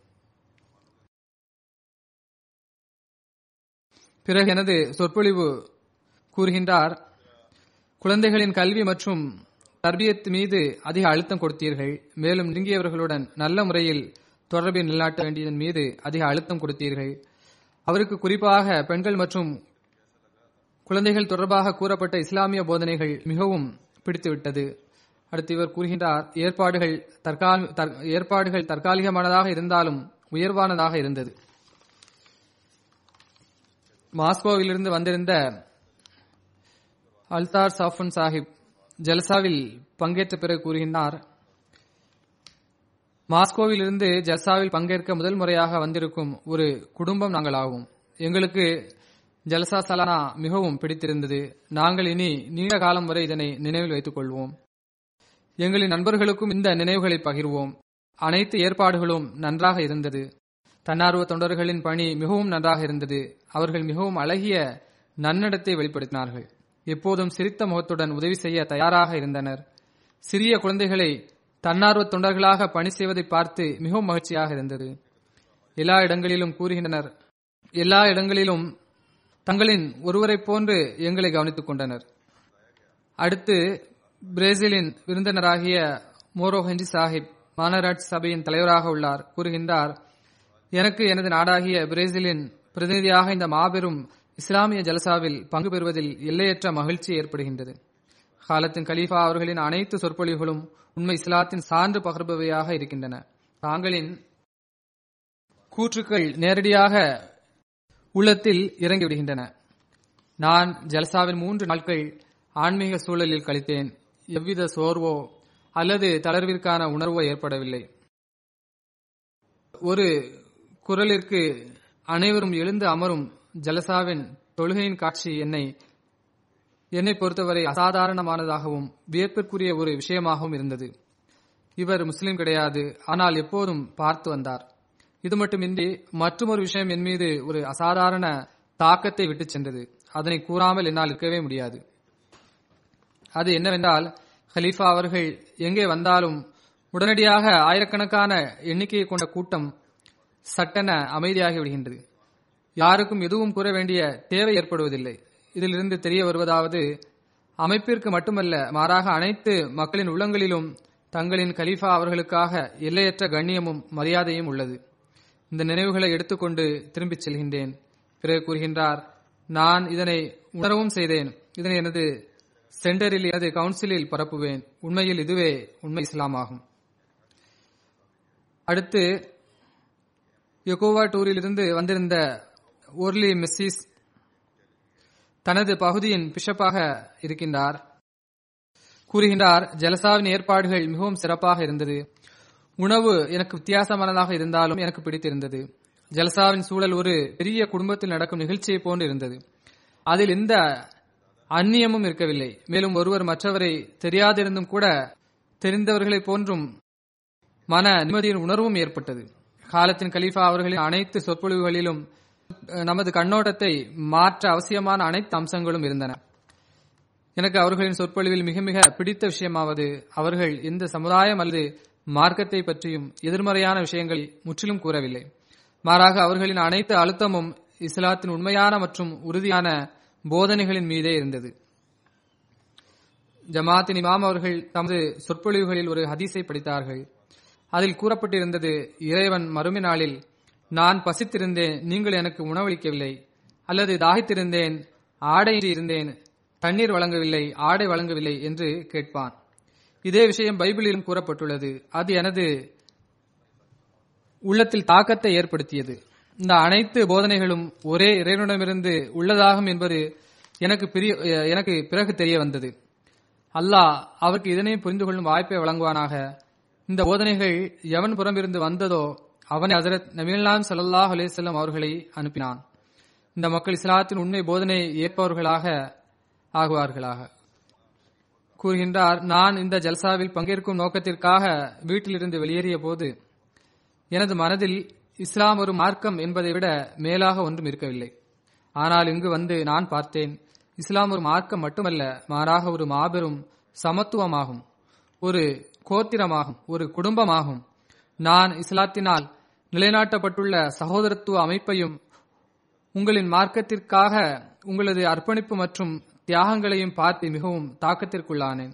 பிறகு எனது சொற்பொழிவு கூறுகின்றார் குழந்தைகளின் கல்வி மற்றும் தர்பியத் மீது அதிக அழுத்தம் கொடுத்தீர்கள் மேலும் நெருங்கியவர்களுடன் நல்ல முறையில் தொடர்பை நிலைநாட்ட வேண்டியதன் மீது அதிக அழுத்தம் கொடுத்தீர்கள். அவருக்கு குறிப்பாக பெண்கள் மற்றும் குழந்தைகள் தொடர்பாக கூறப்பட்ட இஸ்லாமிய போதனைகள் மிகவும் பிடித்துவிட்டது அடுத்து இவர் கூறுகின்றார் ஏற்பாடுகள் தற்கால் ஏற்பாடுகள் தற்காலிகமானதாக இருந்தாலும் உயர்வானதாக இருந்தது. மாஸ்கோவிலிருந்து வந்திருந்த அல்தார் சாஃபன் சாஹிப் ஜல்சாவில் பங்கேற்ற பிறகு கூறுகின்றார் மாஸ்கோவிலிருந்து ஜல்சாவில் பங்கேற்க முதல் முறையாக வந்திருக்கும் ஒரு குடும்பம் நாங்கள் ஆகும். எங்களுக்கு ஜல்சா சலானா மிகவும் பிடித்திருந்தது. நாங்கள் இனி நீண்ட காலம் வரை இதனை நினைவில் வைத்துக் கொள்வோம் எங்களின் நண்பர்களுக்கும் இந்த நினைவுகளை பகிர்வோம். அனைத்து ஏற்பாடுகளும் நன்றாக இருந்தது. தன்னார்வ தொண்டர்களின் பணி மிகவும் நன்றாக இருந்தது. அவர்கள் மிகவும் அழகிய நன்னடத்தை வெளிப்படுத்தினார்கள். எப்போதும் சிரித்த முகத்துடன் உதவி செய்ய தயாராக இருந்தனர். சிறிய குழந்தைகளை தன்னார்வ தொண்டர்களாக பணி செய்வதை பார்த்து மிகவும் மகிழ்ச்சியாக இருந்தது. எல்லா இடங்களிலும் கூறுகின்றனர். எல்லா இடங்களிலும் தங்களின் ஒருவரைப் போன்று எங்களை கவனித்துக் கொண்டனர். அடுத்து பிரேசிலின் விருந்தினராகிய மோரோஹஞ்சி சாஹிப் மாநகராட்சி சபையின் தலைவராக உள்ளார். கூறுகின்றார் எனக்கு எனது நாடாகிய பிரேசிலின் பிரதிநிதியாக இந்த மாபெரும் இஸ்லாமிய ஜலசாவில் பங்கு பெறுவதில் எல்லையற்ற மகிழ்ச்சி ஏற்படுகின்றது. காலத்தின் கலீஃபா அவர்களின் அனைத்து சொற்பொழிவுகளும் உண்மை இஸ்லாத்தின் சான்று பகர்பவையாக இருக்கின்றன. தாங்களின் கூற்றுக்கள் நேரடியாக உள்ளத்தில் இறங்கிவிடுகின்றன. நான் ஜல்சாவின் மூன்று நாட்கள் ஆன்மீக சூழலில் கழித்தேன். எவ்வித சோர்வோ அல்லது தளர்விற்கான உணர்வோ ஏற்படவில்லை. ஒரு குரலிற்கு அனைவரும் எழுந்து அமரும் ஜலசாவின் தொழுகையின் காட்சி என்னை என்னை பொறுத்தவரை அசாதாரணமானதாகவும் வியப்பிற்குரிய ஒரு விஷயமாகவும் இருந்தது. இவர் முஸ்லிம் கிடையாது ஆனால் எப்போதும் பார்த்து வந்தார். இது மட்டுமின்றி மற்றொரு விஷயம் என் மீது ஒரு அசாதாரண தாக்கத்தை விட்டு சென்றது. அதனை கூறாமல் என்னால் இருக்கவே முடியாது. அது என்னவென்றால் ஹலீஃபா அவர்கள் எங்கே வந்தாலும் உடனடியாக ஆயிரக்கணக்கான எண்ணிக்கையை கொண்ட கூட்டம் சட்டென அமைதியாகி விடுகின்றது. யாருக்கும் எதுவும் கூற வேண்டிய தேவை ஏற்படுவதில்லை. இதிலிருந்து தெரிய வருவதாவது அமைப்பிற்கு மட்டுமல்ல மாறாக அனைத்து மக்களின் உள்ளங்களிலும் தங்களின் கலீஃபா அவர்களுக்காக எல்லையற்ற கண்ணியமும் மரியாதையும் உள்ளது. இந்த நினைவுகளை எடுத்துக்கொண்டு திரும்பிச் செல்கின்றேன். பிறகு கூறுகின்றார் நான் இதனை உணரவும் செய்தேன். இதனை எனது சென்டரில் எனது கவுன்சிலில் பரப்புவேன். உண்மையில் இதுவே உண்மை இஸ்லாமாகும். அடுத்து யகோவா டூரிலிருந்து வந்திருந்த ஓர்லி மெஸ்ஸிஸ் தனது பகுதியின் பிஷப்பாக இருக்கின்றார். கூறுகின்றார் ஜலசாவின் ஏற்பாடுகள் மிகவும் சிறப்பாக இருந்தது. உணவு எனக்கு வித்தியாசமானதாக இருந்தாலும் எனக்கு பிடித்திருந்தது. ஜலசாவின் சூழல் ஒரு பெரிய குடும்பத்தில் நடக்கும் நிகழ்ச்சியை போன்று இருந்தது. அதில் எந்த அந்நியமும் இருக்கவில்லை. மேலும் ஒருவர் மற்றவரை தெரியாதிருந்தும் கூட தெரிந்தவர்களைப் போன்றும் மன நிம்மதியின் உணர்வும் ஏற்பட்டது. காலத்தின் கலீஃபா அவர்களின் அனைத்து சொற்பொழிவுகளிலும் நமது கண்ணோட்டத்தை மாற்ற அவசியமான அனைத்து அம்சங்களும் இருந்தன. எனக்கு அவர்களின் சொற்பொழிவில் மிக மிக பிடித்த விஷயமாவது அவர்கள் எந்த சமுதாயம் அல்லது மார்க்கத்தை பற்றியும் எதிர்மறையான விஷயங்களை முற்றிலும் கூறவில்லை. மாறாக அவர்களின் அனைத்து அழுத்தமும் இஸ்லாத்தின் உண்மையான மற்றும் உறுதியான போதனைகளின் மீதே இருந்தது. ஜமாத்தின் இமாம் அவர்கள் தமது சொற்பொழிவுகளில் ஒரு ஹதீஸை படித்தார்கள். அதில் கூறப்பட்டிருந்தது இறைவன் மறுமை நாளில் நான் பசித்திருந்தேன் நீங்கள் எனக்கு உணவளிக்கவில்லை. அல்லது தாகித்திருந்தேன் ஆடை இருந்தேன் தண்ணீர் வழங்கவில்லை ஆடை வழங்கவில்லை என்று கேட்பான். இதே விஷயம் பைபிளிலும் கூறப்பட்டுள்ளது. அது எனது உள்ளத்தில் தாக்கத்தை ஏற்படுத்தியது. இந்த அனைத்து போதனைகளும் ஒரே இறைவனிடமிருந்து உள்ளதாகும் என்பது எனக்கு எனக்கு பிறகு தெரிய வந்தது. அல்லாஹ் அவருக்கு இதனையும் புரிந்து கொள்ளும் வாய்ப்பை வழங்குவானாக. இந்த போதனைகள் எவன் புறமிருந்து வந்ததோ அவனை ஹசரத் நபீலாம் சல்லாஹ் அலேசல்லம் அவர்களை அனுப்பினான். இந்த மக்கள் இஸ்லாத்தின் உண்மை போதனை ஏற்பவர்களாக ஆகுவார்களாக. கூறுகின்றார் நான் இந்த ஜல்சாவில் பங்கேற்கும் நோக்கத்திற்காக வீட்டிலிருந்து வெளியேறிய போது எனது மனதில் இஸ்லாம் ஒரு மார்க்கம் என்பதை விட மேலாக ஒன்றும் இருக்கவில்லை. ஆனால் இங்கு வந்து நான் பார்த்தேன் இஸ்லாம் ஒரு மார்க்கம் மட்டுமல்ல மாறாக ஒரு மாபெரும் சமத்துவமாகும் ஒரு கோத்திரமாகும் ஒரு குடும்பமாகும். நான் இஸ்லாத்தினால் நிலைநாட்டப்பட்டுள்ள சகோதரத்துவ அமைப்பையும் உங்களின் மார்க்கத்திற்காக உங்களது அர்ப்பணிப்பு மற்றும் தியாகங்களையும் பார்த்து மிகவும் தாக்கத்திற்குள்ளானேன்.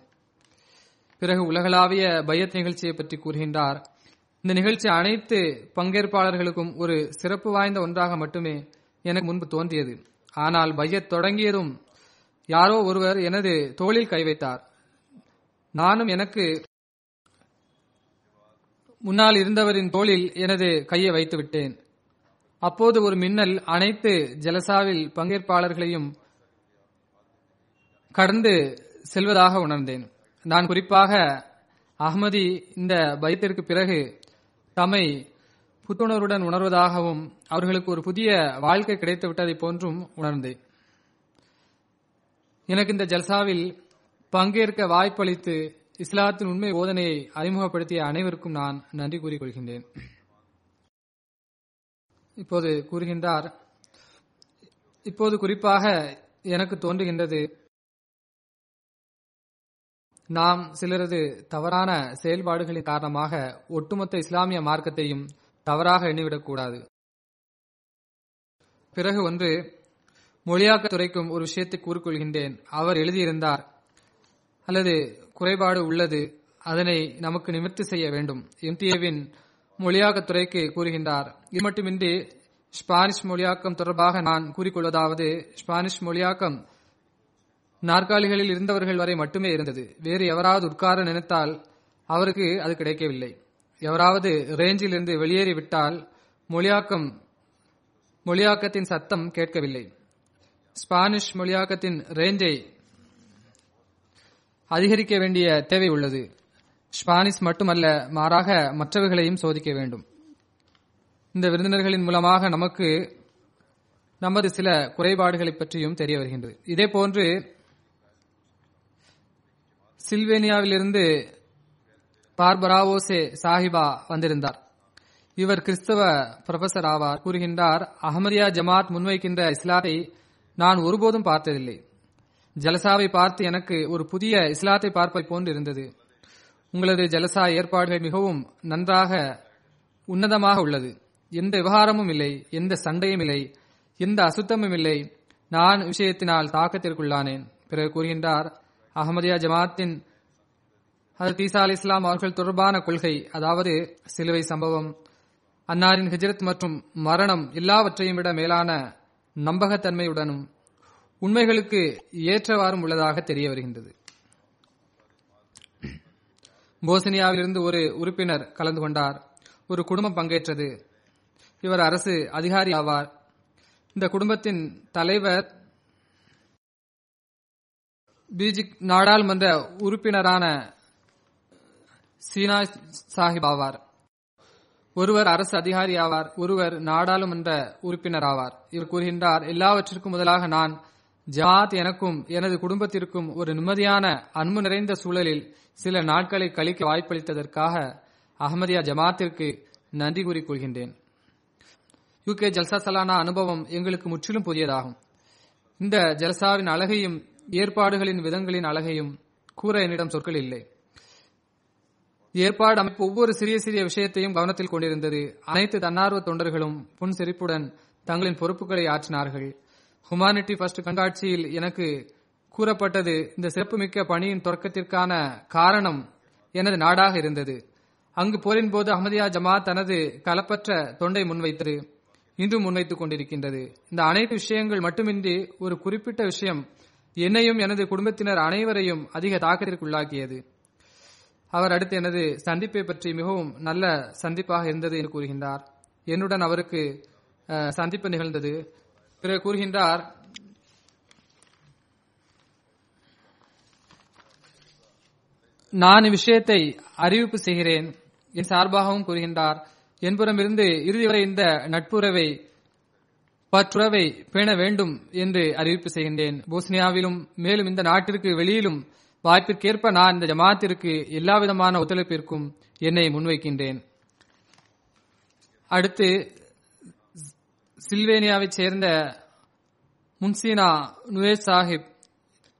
பிறகு உலகளாவிய பையத் நிகழ்ச்சியை பற்றி கூறுகின்றார். இந்த நிகழ்ச்சி அனைத்து பங்கேற்பாளர்களுக்கும் ஒரு சிறப்பு வாய்ந்த ஒன்றாக மட்டுமே எனக்கு முன்பு தோன்றியது. ஆனால் பையத் தொடங்கியதும் யாரோ ஒருவர் எனது தோளில் கை வைத்தார். நானும் எனக்கு முன்னால் இருந்தவரின் தோளில் எனது கையை வைத்து விட்டேன் அப்போது ஒரு மின்னல் அனைத்து ஜலசாவில் பங்கேற்பாளர்களையும் கடந்து செல்வதாக உணர்ந்தேன். நான் குறிப்பாக அகமதி இந்த பயத்திற்கு பிறகு தம்மை புத்துணர்வுடன் உணர்வதாகவும் அவர்களுக்கு ஒரு புதிய வாழ்க்கை கிடைத்து விட்டதை போன்றும் உணர்ந்தேன். எனக்கு இந்த ஜல்சாவில் பங்கேற்க வாய்ப்பளித்து இஸ்லாத்தின் உண்மை போதனையை அறிமுகப்படுத்திய அனைவருக்கும் நான் நன்றி கூறிக்கொள்கின்றேன். இப்போது கூறுகின்றார் இப்போது குறிப்பாக எனக்கு தோன்றுகின்றது நாம் சிலரது தவறான செயல்பாடுகளின் காரணமாக ஒட்டுமொத்த இஸ்லாமிய மார்க்கத்தையும் தவறாக எண்ணிவிடக்கூடாது பிறகு ஒன்று மொழியாக்க துறைக்கும் ஒரு விஷயத்தை கூறிக்கொள்கின்றேன். அவர் எழுதியிருந்தார் அல்லது குறைபாடு உள்ளது அதனை நமக்கு நிவர்த்தி செய்ய வேண்டும் எம்டிஏவின் மொழியாக்கத் துறைக்கு கூறுகின்றார். இது மட்டுமின்றி ஸ்பானிஷ் மொழியாக்கம் தொடர்பாக நான் கூறிக்கொள்வதாவது ஸ்பானிஷ் மொழியாக்கம் நாற்காலிகளில் இருந்தவர்கள் வரை மட்டுமே இருந்தது. வேறு எவராவது உட்கார நினைத்தால் அவருக்கு அது கிடைக்கவில்லை. எவராவது ரேஞ்சிலிருந்து வெளியேறிவிட்டால் மொழியாக்கம் மொழியாக்கத்தின் சத்தம் கேட்கவில்லை. ஸ்பானிஷ் மொழியாக்கத்தின் ரேஞ்சை அதிகரிக்க வேண்டிய தேவை உள்ளது. ஸ்பானிஷ் மட்டுமல்ல மாறாக மற்றவைகளையும் சோதிக்க வேண்டும். இந்த விருந்தினர்களின் மூலமாக நமக்கு நமது சில குறைபாடுகளை பற்றியும் தெரிய வருகின்றது. இதே போன்று சில்வேனியாவிலிருந்து பார்பராவோசே சாஹிபா வந்திருந்தார். இவர் கிறிஸ்தவ புரொஃபசர் ஆவார். கூறுகின்றார் அஹமரியா ஜமாத் முன்வைக்கின்ற இஸ்லாத்தை நான் ஒருபோதும் பார்த்ததில்லை. ஜலசாவை பார்த்து எனக்கு ஒரு புதிய இஸ்லாத்தை பார்ப்பை போன்று இருந்தது. உங்களது ஜலசா ஏற்பாடுகள் மிகவும் நன்றாக உன்னதமாக உள்ளது. எந்த விவகாரமும் இல்லை எந்த சண்டையும் இல்லை எந்த அசுத்தமும் இல்லை. நான் விஷயத்தினால் தாக்கத்திற்குள்ளானேன். பிறகு கூறுகின்றார் அகமதியா ஜமாத்தின் அது தீசா அலி இஸ்லாம் அவர்கள் தொடர்பான கொள்கை அதாவது சிலுவை சம்பவம் அன்னாரின் ஹிஜ்ரத் மற்றும் மரணம் எல்லாவற்றையும் விட மேலான நம்பகத்தன்மையுடனும் உண்மைகளுக்கு ஏற்றவாறும் உள்ளதாக தெரிய வருகின்றது. போசனியாவிலிருந்து ஒரு உறுப்பினர் கலந்து கொண்டார். ஒரு குடும்பம் பங்கேற்றது. இவர் அரசு அதிகாரி ஆவார். இந்த குடும்பத்தின் தலைவர் பீஜிக் நாடாளுமன்ற உறுப்பினரான சீனா சாஹிப் ஆவார். ஒருவர் அரசு அதிகாரி ஆவார் ஒருவர் நாடாளுமன்ற உறுப்பினர் ஆவார். இவர் கூறுகின்றார் எல்லாவற்றிற்கும் முதலாக நான் ஜமாத் எனக்கும் எனது குடும்பத்திற்கும் ஒரு நிம்மதியான அன்பு நிறைந்த சூழலில் சில நாட்களை கழிக்க வாய்ப்பளித்ததற்காக அகமதியா ஜமாத்திற்கு நன்றி கூறிக்கொள்கின்றேன் யூகே ஜல்சா சலானா அனுபவம் எங்களுக்கு முற்றிலும் புதியதாகும். இந்த ஜல்சாவின் அழகையும் ஏற்பாடுகளின் விதங்களின் அழகையும் கூற என்னிடம் சொற்கள் இல்லை. ஏற்பாடு அமைப்பு ஒவ்வொரு சிறிய சிறிய விஷயத்தையும் கவனத்தில் கொண்டிருந்தது. அனைத்து தன்னார்வ தொண்டர்களும் புன் சிரிப்புடன் தங்களின் பொறுப்புகளை ஆற்றினார்கள். ஹுமானிட்டி ஃபர்ஸ்ட் கண்காட்சியில் எனக்கு கூறப்பட்டது இந்த சிறப்புமிக்க பணியின் தொடக்கத்திற்கான காரணம் எனது நாடாக இருந்தது. அங்கு போரின் போது அஹமதியா ஜமாத் தனது கலப்பற்ற தொண்டை முன்வைத்தது. இன்றும் முன்வைத்துக் கொண்டிருக்கின்றது. இந்த அனைத்து விஷயங்கள் மட்டுமின்றி ஒரு குறிப்பிட்ட விஷயம் என்னையும் எனது குடும்பத்தினர் அனைவரையும் அதிக தாக்கத்திற்குள்ளாக்கியது. அவர் அடுத்து எனது சந்திப்பை பற்றி மிகவும் நல்ல சந்திப்பாக இருந்தது என்று கூறுகின்றார். என்னுடன் அவருக்கு சந்திப்பு நிகழ்ந்தது. பிறகு கூறுகின்றார் நான் இவ்விஷயத்தை அறிவிப்பு செய்கிறேன் என் சார்பாகவும் கூறுகின்றார். என்புறமிருந்து இறுதி வரை இந்த நட்புறவை பற்றுறவை பேண வேண்டும் என்று அறிவிப்பு செய்கின்றேன். போஸ்னியாவிலும் மேலும் இந்த நாட்டிற்கு வெளியிலும் வாய்ப்பிற்கேற்ப நான் இந்த ஜமாத்திற்கு எல்லாவிதமான ஒத்துழைப்பிற்கும் என்னை முன்வைக்கின்றேன். அடுத்து சில்வேனியாவைச் சேர்ந்த முன்சீனா நுவேஸ் சாஹிப்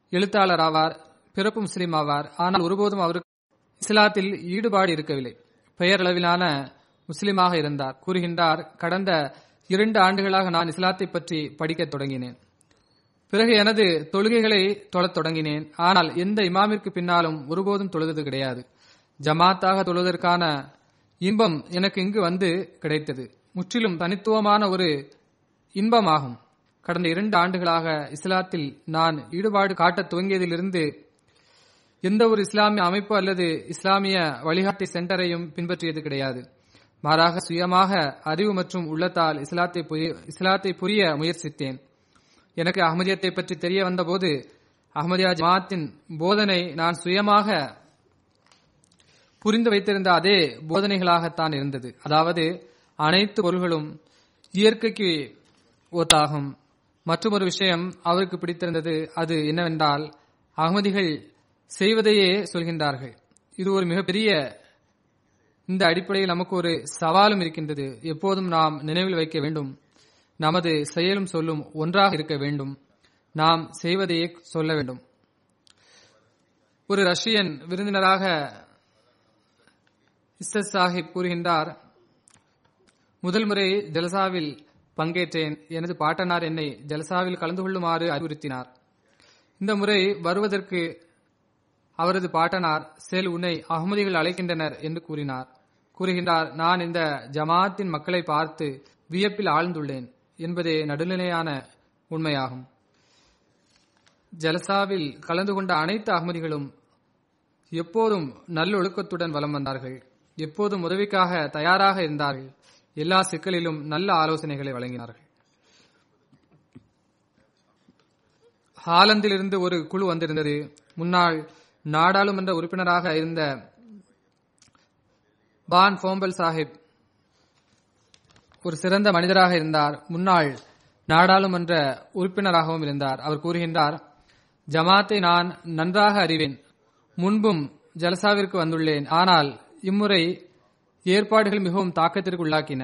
எழுத்தாளர் ஆவார் பிறப்பு முஸ்லீம் ஆவார். ஆனால் ஒருபோதும் அவருக்கு இஸ்லாத்தில் ஈடுபாடு இருக்கவில்லை. பெயரளவிலான முஸ்லிமாக இருந்தார். கூறுகின்றார் கடந்த இரண்டு ஆண்டுகளாக நான் இஸ்லாத்தை பற்றி படிக்கத் தொடங்கினேன். பிறகு எனது தொழுகைகளை தொழத் தொடங்கினேன். ஆனால் எந்த இமாமிற்கு பின்னாலும் ஒருபோதும் தொழுது கிடையாது. ஜமாத்தாக தொழுவதற்கான இன்பம் எனக்கு இங்கு வந்து கிடைத்தது. முற்றிலும் தனித்துவமான ஒரு இன்பமாகும். கடந்த இரண்டு ஆண்டுகளாக இஸ்லாத்தில் நான் ஈடுபாடு காட்டத் துவங்கியதிலிருந்து எந்த ஒரு இஸ்லாமிய அமைப்பு அல்லது இஸ்லாமிய வழிகாட்டி சென்டரையும் பின்பற்றியது கிடையாது. மாறாக சுயமாக அறிவு மற்றும் உள்ளத்தால் இஸ்லாத்தை புரிய இஸ்லாத்தை புரிய முயற்சித்தேன். எனக்கு அகமதியத்தை பற்றி தெரிய வந்தபோது அகமதியா ஜமாத்தின் போதனை நான் சுயமாக புரிந்து வைத்திருந்த அதே போதனைகளாகத்தான் இருந்தது. அதாவது அனைத்து பொருள்களும் இயற்கைக்கு ஒத்தாகும். மற்றொரு விஷயம் அவருக்கு பிடித்திருந்தது அது என்னவென்றால் அகமதிகள் செய்வதையே சொல்கின்றார்கள். இது ஒரு மிகப்பெரிய இந்த அடிப்படையில் நமக்கு ஒரு சவாலும் இருக்கின்றது. எப்போதும் நாம் நினைவில் வைக்க வேண்டும். நமது செயலும் சொல்லும் ஒன்றாக இருக்க வேண்டும். நாம் செய்வதையே சொல்ல வேண்டும். ஒரு ரஷ்யன் விருந்தினராக இஸ்ஸத் சாஹிப் கூறுகின்றார் முதல் முறை ஜலசாவில் பங்கேற்றேன். எனது பாட்டனார் என்னை ஜலசாவில் கலந்து கொள்ளுமாறு அறிவுறுத்தினார். இந்த முறை வருவதற்கு அவரது பாட்டனார் செல் உன்னை அகமதிகள் அழைக்கின்றனர் என்று கூறினார். கூறுகின்றார் நான் இந்த ஜமாத்தின் மக்களை பார்த்து வியப்பில் ஆழ்ந்துள்ளேன் என்பதே நடுநிலையான உண்மையாகும். ஜலசாவில் கலந்து கொண்ட அனைத்து அகமதிகளும் எப்போதும் நல்லொழுக்கத்துடன் வலம் வந்தார்கள். எப்போதும் உதவிக்காக தயாராக இருந்தார்கள். எல்லா சிக்கலிலும் நல்ல ஆலோசனைகளை வழங்கினார்கள். ஹாலந்திலிருந்து ஒரு குழு வந்திருந்தது. முன்னாள் நாடாளுமன்ற உறுப்பினராக இருந்த பான் ஃபோம்பல் சாஹிப் ஒரு சிறந்த மனிதராக இருந்தார். முன்னாள் நாடாளுமன்ற உறுப்பினராகவும் இருந்தார். அவர் கூறுகின்றார் ஜமாத்தை நான் நன்றாக அறிவேன். முன்பும் ஜலசாவிற்கு வந்துள்ளேன். ஆனால் இம்முறை ஏற்பாடுகள் மிகவும் தாக்கத்திற்கு உள்ளாக்கின.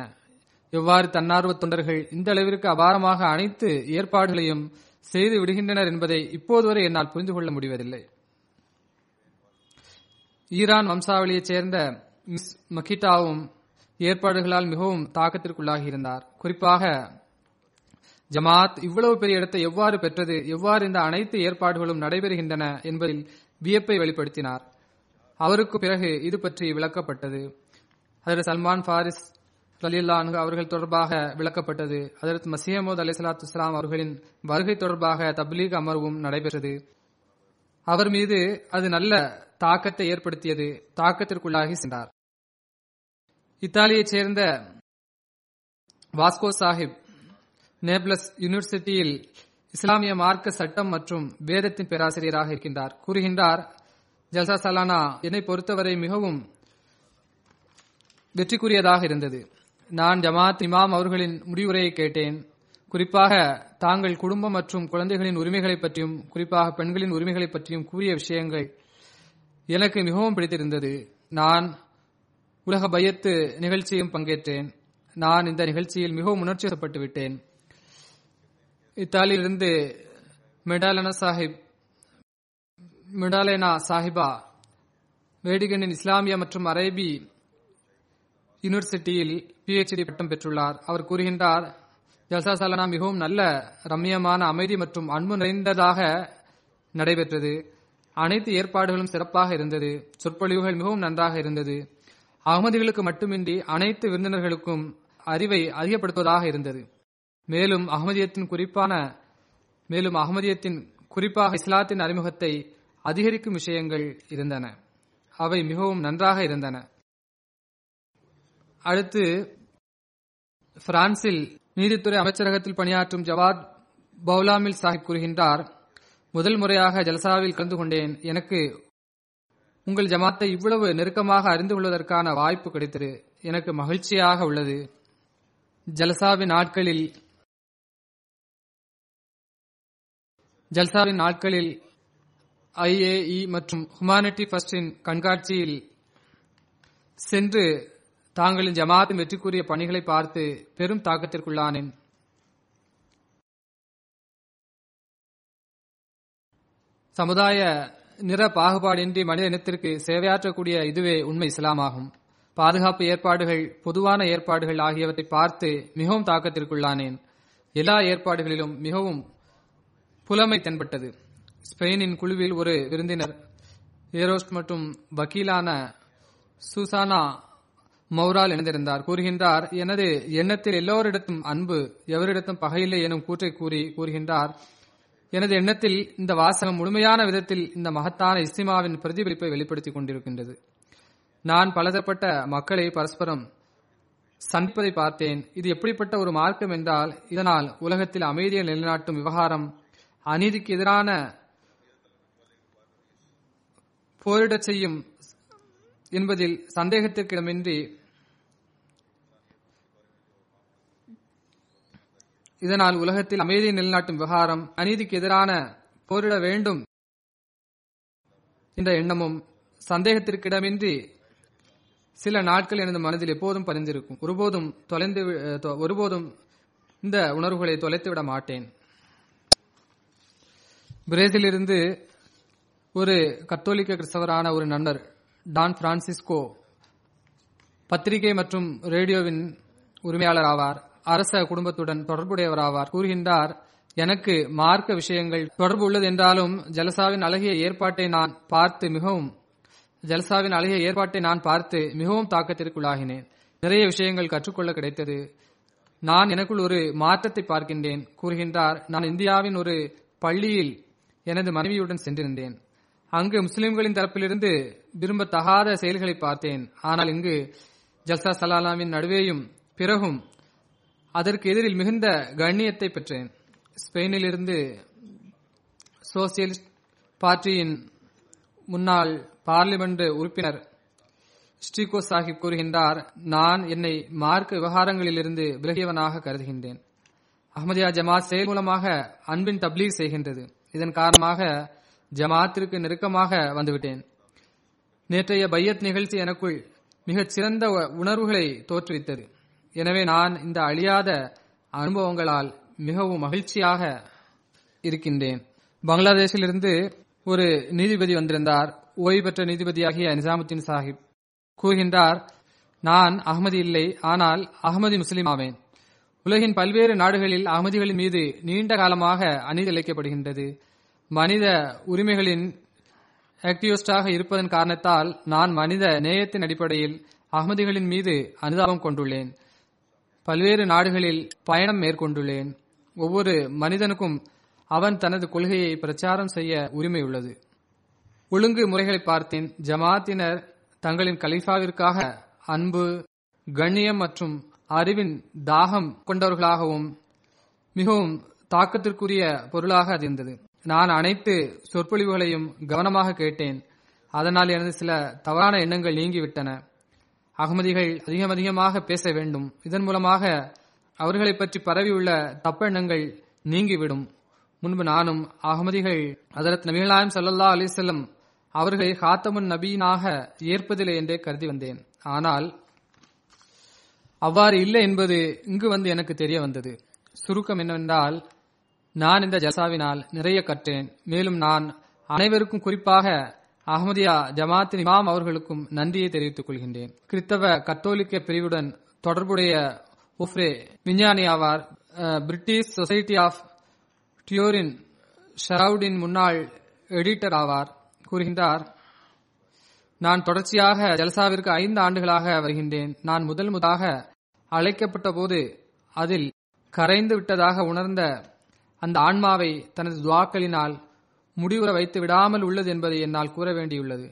எவ்வாறு தன்னார்வ தொண்டர்கள் இந்த அளவிற்கு அபாரமாக அனைத்து ஏற்பாடுகளையும் செய்து விடுகின்றனர் என்பதை இப்போது வரை என்னால் புரிந்து கொள்ள முடிவதில்லை. ஈரான் வம்சாவளியைச் சேர்ந்த மிஸ் மக்கிட்டாவும் ஏற்பாடுகளால் மிகவும் தாக்கத்திற்குள்ளாகி இருந்தார் குறிப்பாக ஜமாத் இவ்வளவு பெரிய இடத்தை எவ்வாறு பெற்றது எவ்வாறு இந்த அனைத்து ஏற்பாடுகளும் நடைபெறுகின்றன என்பதில் வியப்பை வெளிப்படுத்தினார். அவருக்கு பிறகு இது பற்றி விளக்கப்பட்டது. அதற்கு சல்மான் ஃபாரிஸ் ரலில்லான் அவர்கள் தொடர்பாக விளக்கப்பட்டது. அதற்கு மசியமோத் அலி சலாத்து இஸ்லாம் அவர்களின் வருகை தொடர்பாக தப்லீக் அமர்வும் நடைபெற்றது. அவர் மீது அது நல்ல தாக்கத்தை ஏற்படுத்தியது தாக்கத்திற்குள்ளாகி சென்றார். இத்தாலியைச் சேர்ந்த வாஸ்கோ சாஹிப் நேப்லஸ் யூனிவர்சிட்டியில் இஸ்லாமிய மார்க்க சட்டம் மற்றும் வேதத்தின் பேராசிரியராக இருக்கின்றார். கூறுகின்றார் ஜல்சா சலானா என்னை பொறுத்தவரை மிகவும் வெற்றிக்குரியதாக இருந்தது. நான் ஜமாத் இமாம் அவர்களின் முடிவுரையை கேட்டேன். குறிப்பாக தாங்கள் குடும்பம் மற்றும் குழந்தைகளின் உரிமைகளை பற்றியும் குறிப்பாக பெண்களின் உரிமைகளை பற்றியும் கூறிய விஷயங்கள் எனக்கு மிகவும் பிடித்திருந்தது. நான் உலக பயத்து நிகழ்ச்சியும் பங்கேற்றேன். நான் இந்த நிகழ்ச்சியில் மிகவும் உணர்ச்சிப்பட்டு விட்டேன். இத்தாலியிலிருந்து மெடாலனா சாஹிப் மெடாலேனா சாஹிபா வேடிகனின் இஸ்லாமிய மற்றும் அரேபி யூனிவர்சிட்டியில் பிஹெச்டி பட்டம் பெற்றுள்ளார். அவர் கூறுகின்றார் ஜல்சா சாலனா மிகவும் நல்ல ரம்மியமான அமைதி மற்றும் அன்பு நிறைந்ததாக நடைபெற்றது. அனைத்து ஏற்பாடுகளும் சிறப்பாக இருந்தது. சொற்பொழிவுகள் மிகவும் நன்றாக இருந்தது. அகமதிகளுக்கு மட்டுமின்றி அனைத்து விருந்தினர்களுக்கும் அறிவை அதிகப்படுத்துவதாக இருந்தது. மேலும் அகமதியத்தின் குறிப்பான மேலும் அகமதியத்தின் குறிப்பாக இஸ்லாத்தின் அறிமுகத்தை அதிகரிக்கும் விஷயங்கள் இருந்தன. அவை மிகவும் நன்றாக இருந்தன. அடுத்து பிரான்சில் நீதித்துறை அமைச்சரகத்தில் பணியாற்றும் ஜவாத் பௌலாமில் சாஹிப் கூறுகின்றார் முதல் முறையாக ஜல்சாவில் கலந்து கொண்டேன். எனக்கு உங்கள் ஜமாத்தை இவ்வளவு நெருக்கமாக அறிந்து கொள்வதற்கான வாய்ப்பு கிடைத்தது. எனக்கு மகிழ்ச்சியாக உள்ளது. ஜல்சாவின் நாட்களில் ஜல்சாவின் நாட்களில் ஐஏஇ மற்றும் ஹுமானிட்டி ஃபர்ஸ்டின் கண்காட்சியில் சென்று தாங்களின் ஜமாத்தின் வெற்றிக்குரிய பணிகளை பார்த்து பெரும் தாக்கத்திற்குள்ளானேன். சமுதாய நிற பாகுபாடின்றி மனித இனத்திற்கு சேவையாற்றக்கூடிய இதுவே உண்மை இஸ்லாமாகும். பாதுகாப்பு ஏற்பாடுகள் பொதுவான ஏற்பாடுகள் ஆகியவற்றை பார்த்து மிகவும் தாக்கத்திற்குள்ளானேன். எல்லா ஏற்பாடுகளிலும் மிகவும் புலமை தென்பட்டது. ஸ்பெயினின் குழுவில் ஒரு விருந்தினர் ஏரோஸ்ட் மற்றும் வக்கீலான சூசானா மௌரால் இணைந்திருந்தார். கூறுகின்றார் எனது எண்ணத்தில் எல்லோரிடத்தும் அன்பு எவரிடத்தும் பகையில்லை எனும் கூற்றை கூறி கூறுகின்றார். எனது எண்ணத்தில் இந்த வாசகம் முழுமையான விதத்தில் இந்த மகத்தான இஸ்திமாவின் பிரதிபலிப்பை வெளிப்படுத்திக் கொண்டிருக்கின்றது. நான் பலதரப்பட்ட மக்களை பரஸ்பரம் சந்திப்பதை பார்த்தேன். இது எப்படிப்பட்ட ஒரு மார்க்கம் என்றால் இதனால் உலகத்தில் அமைதியை நிலைநாட்டும் விவகாரம் அநீதிக்கு எதிரான போரிடச் செய்யும் என்பதில் சந்தேகத்திற்கிடமின்றி இதனால் உலகத்தில் அமைதியை நிலைநாட்டும் விவகாரம் அநீதிக்கு எதிரான போரிட வேண்டும் என்ற எண்ணமும் சந்தேகத்திற்கிடமின்றி சில நாட்கள் எனது மனதில் எப்போதும் பதிந்திருக்கும். ஒருபோதும் தொலைந்து வி- தொ- ஒருபோதும் இந்த உணர்வுகளை தொலைத்து விட மாட்டேன். பிரேசிலிருந்து ஒரு கத்தோலிக்க கிறிஸ்தவரான ஒரு நண்பர் டான் பிரான்சிஸ்கோ பத்திரிகை மற்றும் ரேடியோவின் உரிமையாளர் ஆவார். அரச குடும்பத்துடன் தொடர்புடையவராவார். கூறுகின்றார் எனக்கு மார்க்க விஷயங்கள் தொடர்பு உள்ளது என்றாலும் ஜலசாவின் அழகிய ஏற்பாட்டை நான் பார்த்து மிகவும் ஜல்சாவின் அழகிய ஏற்பாட்டை நான் பார்த்து மிகவும் தாக்கத்திற்குள்ளாகினேன். நிறைய விஷயங்கள் கற்றுக்கொள்ள கிடைத்தது. நான் எனக்குள் ஒரு மாற்றத்தை பார்க்கின்றேன். கூறுகின்றார் நான் இந்தியாவின் ஒரு பள்ளியில் எனது மனைவியுடன் சென்றிருந்தேன். அங்கு முஸ்லிம்களின் தரப்பிலிருந்து விரும்பத்தகாத செயல்களை பார்த்தேன். ஆனால் இங்கு ஜல்சா சலாலாமின் நடுவேயும் பிறகும் அதற்கு எதிரில் மிகுந்த கண்ணியத்தை பெற்றேன். ஸ்பெயினிலிருந்து சோசியலிஸ்ட் பார்ட்டியின் முன்னாள் பார்லிமெண்ட் உறுப்பினர் ஸ்ரீகோ சாஹிப் கூறுகின்றார் நான் என்னை மார்க்க விவகாரங்களிலிருந்து விலகியவனாக கருதுகின்றேன். அஹ்மதியா ஜமாத் செயல் மூலமாக அன்பின் தப்லீக் செய்கின்றது. இதன் காரணமாக ஜமாத்திற்கு நெருக்கமாக வந்துவிட்டேன். நேற்றைய பையத் நிகழ்ச்சி எனக்குள் மிகச் சிறந்த உணர்வுகளை தோற்றுவித்தது. எனவே நான் இந்த அழியாத அனுபவங்களால் மிகவும் மகிழ்ச்சியாக இருக்கின்றேன். பங்களாதேஷிலிருந்து ஒரு நீதிபதி வந்திருந்தார். ஓய்வு பெற்ற நீதிபதியாகிய நிசாமுத்தீன் சாஹிப் கூறுகின்றார் நான் அகமதி இல்லை ஆனால் அகமதி முஸ்லிம் ஆவேன். உலகின் பல்வேறு நாடுகளில் அகமதிகளின் மீது நீண்ட காலமாக அநீதி இழைக்கப்படுகின்றது மனித உரிமைகளின் ஆக்டிவிஸ்டாக இருப்பதன் காரணத்தால் நான் மனித நேயத்தின் அடிப்படையில் அகமதிகளின் மீது அனுதாபம் கொண்டுள்ளேன். பல்வேறு நாடுகளில் பயணம் மேற்கொண்டுள்ளேன். ஒவ்வொரு மனிதனுக்கும் அவன் தனது கொள்கையை பிரச்சாரம் செய்ய உரிமை உள்ளது. ஒழுங்கு முறைகளை பார்த்தேன். ஜமாத்தினர் தங்களின் கலீஃபாவிற்காக அன்பு கண்ணியம் மற்றும் அறிவின் தாகம் கொண்டவர்களாகவும் மிகவும் தாக்கத்திற்குரிய பொருளாக அது இருந்தது நான் அனைத்து சொற்பொழிவுகளையும் கவனமாக கேட்டேன். அதனால் எனது சில தவறான எண்ணங்கள் நீங்கிவிட்டன. அகமதிகள் அதிகம் அதிகமாக பேச வேண்டும். இதன் மூலமாக அவர்களை பற்றி பரவியுள்ள தப்பெண்ணங்கள் நீங்கிவிடும். முன்பு நானும் அகமதிகள் அதரத் நபிகளாயம் சல்லல்லா அலிசல்லம் அவர்களை ஹாத்தமுன் நபீனாக ஏற்பதில்லை என்றே கருதி வந்தேன். ஆனால் அவ்வாறு இல்லை என்பது இங்கு வந்து எனக்கு தெரிய வந்தது. சுருக்கம் என்னவென்றால் நான் இந்த ஜசாவினால் நிறைய கற்றேன். மேலும் நான் அனைவருக்கும் குறிப்பாக அகமதியா ஜமாத்தின் இமாம் அவர்களுக்கும் நன்றியை தெரிவித்துக் கொள்கின்றேன். கிறித்தவ கத்தோலிக்க பிரிவுடன் தொடர்புடைய உஃப்ரே விஞ்ஞானி ஆவார் பிரிட்டிஷ் சொசைட்டி ஆஃப் டியோரின் ஷரவுடின் முன்னாள் எடிட்டர் ஆவார். கூறுகின்றார் நான் தொடர்ச்சியாக ஜல்சாவிற்கு ஐந்து ஆண்டுகளாக வருகின்றேன். நான் முதல் முதலாக அழைக்கப்பட்ட போது அதில் கரைந்து விட்டதாக உணர்ந்த அந்த ஆன்மாவை தனது துவாக்களினால் முடிவுற வைத்து விடாமல் உள்ளது என்பதை என்னால் கூற வேண்டியுள்ளது.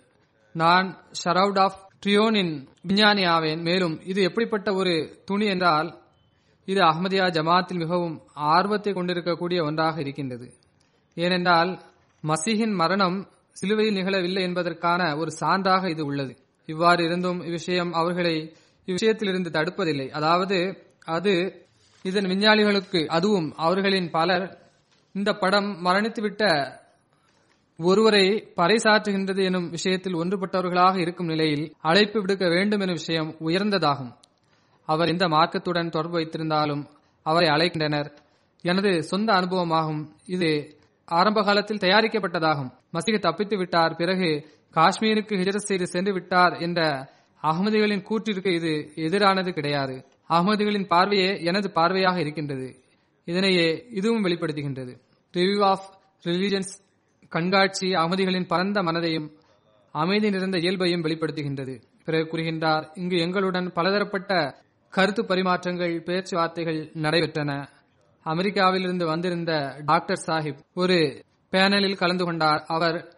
நான் ஷரவுட் ஆஃப் ட்ரியோனின் விஞ்ஞானி ஆவேன். மேலும் இது எப்படிப்பட்ட ஒரு துணி என்றால் இது அஹமதியா ஜமாத்தில் மிகவும் ஆர்வத்தை கொண்டிருக்கக்கூடிய ஒன்றாக இருக்கின்றது. ஏனென்றால் மசீஹின் மரணம் சிலுவையில் நிகழவில்லை என்பதற்கான ஒரு சான்றாக இது உள்ளது. இவ்வாறு இருந்தும் இவ்விஷயம் அவர்களை இவ்விஷயத்திலிருந்து தடுப்பதில்லை. அதாவது அது இதன் விஞ்ஞானிகளுக்கு அதுவும் அவர்களின் பலர் இந்த படம் மரணித்துவிட்ட ஒருவரை பறைசாற்றுகின்றது எனும் விஷயத்தில் ஒன்றுபட்டவர்களாக இருக்கும் நிலையில் அழைப்பு விடுக்க வேண்டும் எனும் விஷயம் உயர்ந்ததாகும். அவர் இந்த மார்க்கத்துடன் தொடர்பு வைத்திருந்தாலும் அவரை அழைக்கின்றனர். எனது சொந்த அனுபவமாகும். இது ஆரம்ப காலத்தில் தயாரிக்கப்பட்டதாகும். மசீக தப்பித்து விட்டார். பிறகு காஷ்மீருக்கு ஹிஜரத் செய்து சென்று விட்டார் என்ற அகமதிகளின் கூற்றிற்கு இது எதிரானது கிடையாது. அகமதிகளின் பார்வையே எனது பார்வையாக இருக்கின்றது. இதனையே இதுவும் வெளிப்படுத்துகின்றது. ரிவ்யூ ஆஃப் ரிலிஜன்ஸ் கண்காட்சி அகமதிகளின் பரந்த மனதையும் அமைதி நிறைந்த இயல்பையும் வெளிப்படுத்துகின்றது. பிறகு கூறுகின்றார் இங்கு எங்களுடன் பலதரப்பட்ட கருத்து பரிமாற்றங்கள் பேச்சுவார்த்தைகள் நடைபெற்றன. அமெரிக்காவிலிருந்து வந்திருந்த டாக்டர் சாஹிப் ஒரு பேனலில் கலந்து கொண்டார். அவர்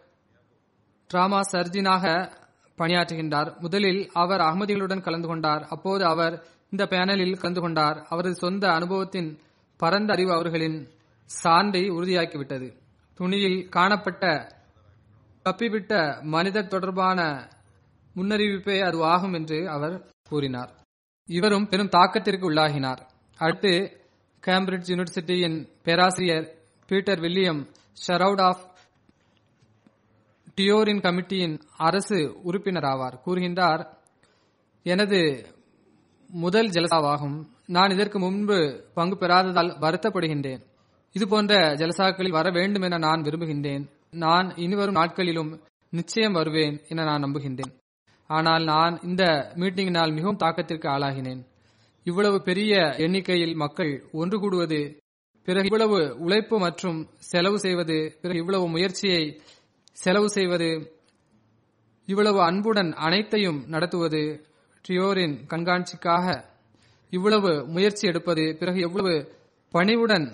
டிராமா சர்ஜினாக பணியாற்றுகின்றார். முதலில் அவர் அகமதிகளுடன் கலந்து கொண்டார். அப்போது அவர் இந்த பேனலில் கலந்து கொண்டார். அவரது சொந்த அனுபவத்தின் பரந்த அறிவு அவர்களின் சான்றை உறுதியாக்கிவிட்டது. துணியில் காணப்பட்ட தப்பிவிட்ட மனிதர் தொடர்பான முன்னறிவிப்பே அதுவாகும் என்று அவர் கூறினார். இவரும் பெரும் தாக்கத்திற்கு உள்ளாகினார். அடுத்து கேம்பிரிட்ஜ் யூனிவர்சிட்டியின் பேராசிரியர் பீட்டர் வில்லியம் ஷரவுட் ஆஃப் டியோரின் கமிட்டியின் அரசு உறுப்பினர் ஆவார் கூறுகின்றார் எனது முதல் ஜலசாவாகும். நான் இதற்கு முன்பு பங்கு பெறாததால் வருத்தப்படுகின்றேன். இதுபோன்ற ஜலசாக்களில் வர வேண்டும் என நான் விரும்புகின்றேன். நான் இனிவரும் நாட்களிலும் நிச்சயம் வருவேன் என நான் நம்புகின்றேன். ஆனால் நான் இந்த மீட்டிங்கினால் மிகவும் தாக்கத்திற்கு ஆளாகினேன். இவ்வளவு பெரிய எண்ணிக்கையில் மக்கள் ஒன்று கூடுவது பிறகு இவ்வளவு உழைப்பு மற்றும் செலவு செய்வது பிறகு இவ்வளவு முயற்சியை செலவு செய்வது இவ்வளவு அன்புடன் அனைத்தையும் நடத்துவது ட்ரியோரின் கண்காட்சிக்காக இவ்வளவு முயற்சி எடுப்பது பிறகு எவ்வளவு பணிவுடன்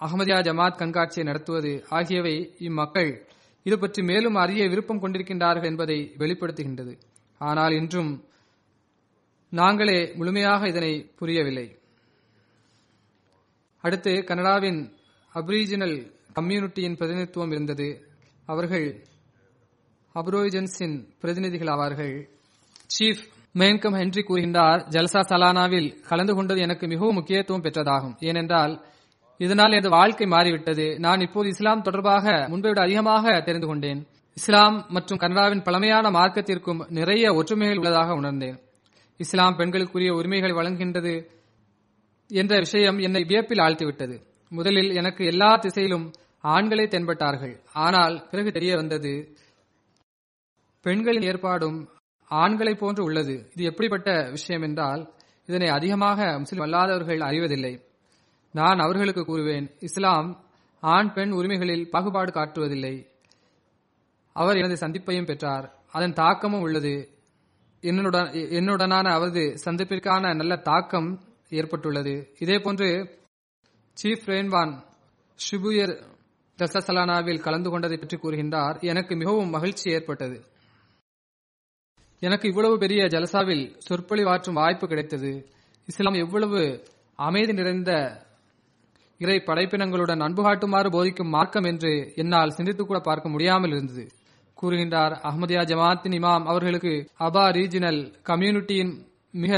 அகமதியா ஜமாத் கண்காட்சியை நடத்துவது ஆகியவை இம்மக்கள் இது பற்றி மேலும் அறிய விருப்பம் கொண்டிருக்கின்றார்கள் என்பதை வெளிப்படுத்துகின்றது. ஆனால் இன்றும் நாங்களே முழுமையாக இதனை புரியவில்லை. அடுத்து கனடாவின் அப்ரீஜினல் கம்யூனிட்டியின் பிரதிநிதித்துவம் இருந்தது. அவர்கள் அப்ரோஜன்ஸின் பிரதிநிதிகள் ஆவார்கள். சீஃப் மேன்கம் ஹென்றி கூறுகின்றார் ஜல்சா சலானாவில் கலந்து கொண்டது எனக்கு மிகவும் முக்கியத்துவம் பெற்றதாகும். ஏனென்றால் இதனால் எனது வாழ்க்கை மாறிவிட்டது. நான் இப்போது இஸ்லாம் தொடர்பாக முன்பை விட அதிகமாக தெரிந்து கொண்டேன். இஸ்லாம் மற்றும் கனடாவின் பழமையான மார்க்கத்திற்கும் நிறைய ஒற்றுமைகள் உள்ளதாக உணர்ந்தேன். இஸ்லாம் பெண்களுக்குரிய உரிமைகளை வழங்குகின்றது என்ற விஷயம் என்னை வியப்பில் ஆழ்த்திவிட்டது. முதலில் எனக்கு எல்லா திசையிலும் ஆண்களே தென்பட்டார்கள். ஆனால் பிறகு தெரிய வந்தது பெண்களின் ஏற்பாடும் ஆண்களை போன்று உள்ளது. இது எப்படிப்பட்ட விஷயம் என்றால் இதனை அதிகமாக முஸ்லிம் அல்லாதவர்கள் அறிவதில்லை. நான் அவர்களுக்கு கூறுவேன் இஸ்லாம் ஆண் பெண் உரிமைகளில் பாகுபாடு காட்டுவதில்லை. அவர் எனது சந்திப்பையும் பெற்றார். அதன் தாக்கமும் உள்ளது. என்னுடன் என்னுடனான அவரது சந்திப்பிற்கான நல்ல தாக்கம் ஏற்பட்டுள்ளது. இதேபோன்று சீஃப் ரேன்வான் ஷிபுயர் தசசலானாவில் கலந்து கொண்டதை பற்றி கூறுகின்றார். எனக்கு மிகவும் மகிழ்ச்சி ஏற்பட்டது. எனக்கு இவ்வளவு பெரிய ஜலசாவில் சொற்பொழிவாற்றும் வாய்ப்பு கிடைத்தது. இஸ்லாம் எவ்வளவு அமைதி நிறைந்த இறை படைப்பினங்களுடன் அன்பு காட்டுமாறு போதிக்கும் மார்க்கம் என்று என்னால் சிந்தித்து கூட பார்க்க முடியாமல் இருந்தது. கூறுகின்றார் அஹமதியா ஜமாத்தின் இமாம் அவர்களுக்கு அபா ரீஜினல் கம்யூனிட்டியின் மிக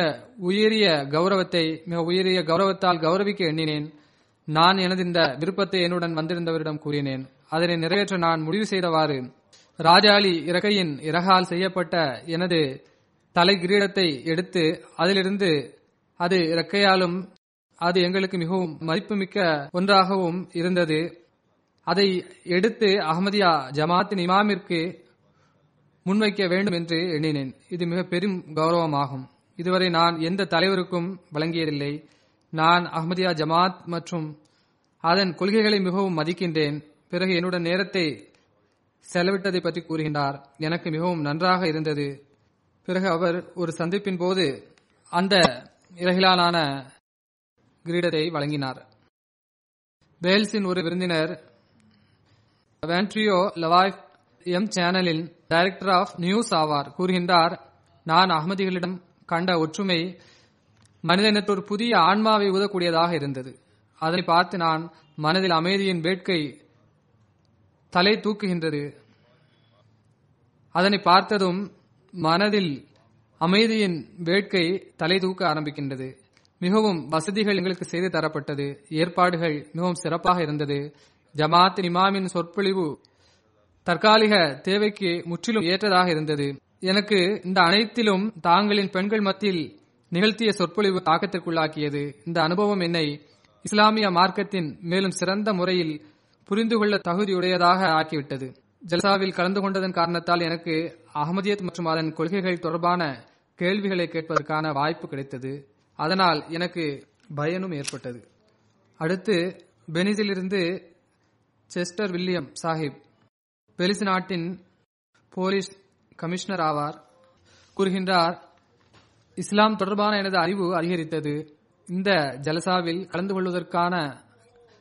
உயரிய கௌரவத்தை மிக உயரிய கௌரவத்தால் கௌரவிக்க எண்ணினேன். நான் எனது இந்த விருப்பத்தை என்னுடன் வந்திருந்தவரிடம் கூறினேன். அதனை நிறைவேற்ற நான் முடிவு செய்தவாறு ராஜாளி இறகையின் இறகால் செய்யப்பட்ட எனது தலை கிரீடத்தை எடுத்து அதிலிருந்து அது இறக்கையாலும் அது எங்களுக்கு மிகவும் மதிப்புமிக்க ஒன்றாகவும் இருந்தது. அதை எடுத்து அகமதியா ஜமாத்தின் இமாமிற்கு முன்வைக்க வேண்டும் என்று எண்ணினேன். இது மிக பெரும் கௌரவமாகும். இதுவரை நான் எந்த தலைவருக்கும் வழங்கியதில்லை. நான் அஹமதியா ஜமாத் மற்றும் அதன் கொள்கைகளை மிகவும் மதிக்கின்றேன். பிறகு என்னுடன் நேரத்தை செலவிட்டதை பற்றி கூறுகின்றார். எனக்கு மிகவும் நன்றாக இருந்தது. பிறகு அவர் ஒரு சந்திப்பின் போது அந்த இறகிலான கிரீடத்தை வழங்கினார். வேல்ஸின் ஒரு விருந்தினர் வேண்ட்ரியோ லவாய் எம் சேனலின் டைரக்டர் ஆஃப் நியூஸ் ஆவார். கூறுகின்றார் நான் அகமதிகளிடம் கண்ட ஒற்றுமை மனித ஒரு புதிய ஆன்மாவை உதக்கூடியதாக இருந்தது. அதனை பார்த்து நான் மனதில் அமைதியின் வேட்கை தலை தூக்குகின்றது. அதனை பார்த்ததும் மனதில் அமைதியின் வேட்கை தலை தூக்க ஆரம்பிக்கின்றது. மிகவும் வசதிகள் எங்களுக்கு செய்து தரப்பட்டது. ஏற்பாடுகள் மிகவும் சிறப்பாக இருந்தது. ஜமாத் இமாமின் சொற்பொழிவு தற்காலிக தேவைக்கு முற்றிலும் ஏற்றதாக இருந்தது. எனக்கு இந்த அனைத்திலும் தாங்களின் பெண்கள் மத்தியில் நிகழ்த்திய சொற்பொழிவு தாக்கத்திற்குள்ளாக்கியது. இந்த அனுபவம் என்னை இஸ்லாமிய மார்க்கத்தின் மேலும் சிறந்த முறையில் புரிந்து கொள்ள தகுதியுடையதாக ஆக்கிவிட்டது. ஜல்சாவில் கலந்து கொண்டதன் காரணத்தால் எனக்கு அகமதியத் மற்றும் அதன் கொள்கைகள் தொடர்பான கேள்விகளை கேட்பதற்கான வாய்ப்பு கிடைத்தது. அதனால் எனக்கு பயனும் ஏற்பட்டது. அடுத்து பெனிஸிலிருந்து செஸ்டர் வில்லியம் சாஹிப் பெலிஸ் நாட்டின் போலீஸ் கமிஷனர் ஆவார். கூறுகின்றார் இஸ்லாம் தொடர்பான எனது அறிவு அதிகரித்தது. இந்த ஜலசாவில் கலந்து கொள்வதற்கான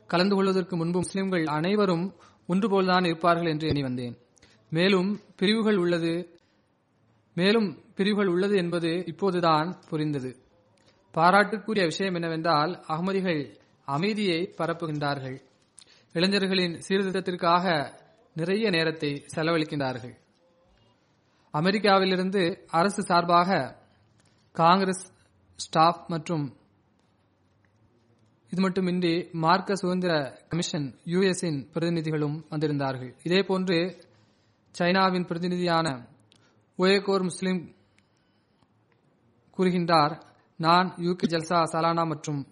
கலந்து கொள்வதற்கு முன்பு முஸ்லிம்கள் அனைவரும் ஒன்றுபோல்தான் இருப்பார்கள் என்று எண்ணி வந்தேன். மேலும் பிரிவுகள் உள்ளது மேலும் பிரிவுகள் உள்ளது என்பது இப்போதுதான் புரிந்தது. பாராட்டுக்குரிய விஷயம் என்னவென்றால் அகமதிகள் அமைதியை பரப்புகின்றார்கள். இளைஞர்களின் சீர்திருத்தத்திற்காக நிறைய நேரத்தை செலவழிக்கின்றார்கள். அமெரிக்காவிலிருந்து அரசு சார்பாக காங்கிரஸ் ஸ்டாஃப் மற்றும் இது மட்டுமின்றி மார்க்க சுதந்திர கமிஷன் யுஎஸின் பிரதிநிதிகளும் வந்திருந்தார்கள். இதேபோன்று சைனாவின் பிரதிநிதியான ஒயகோர் முஸ்லிம் கூறுகின்றார் நான் யூகே ஜல்சா சலானா மற்றும்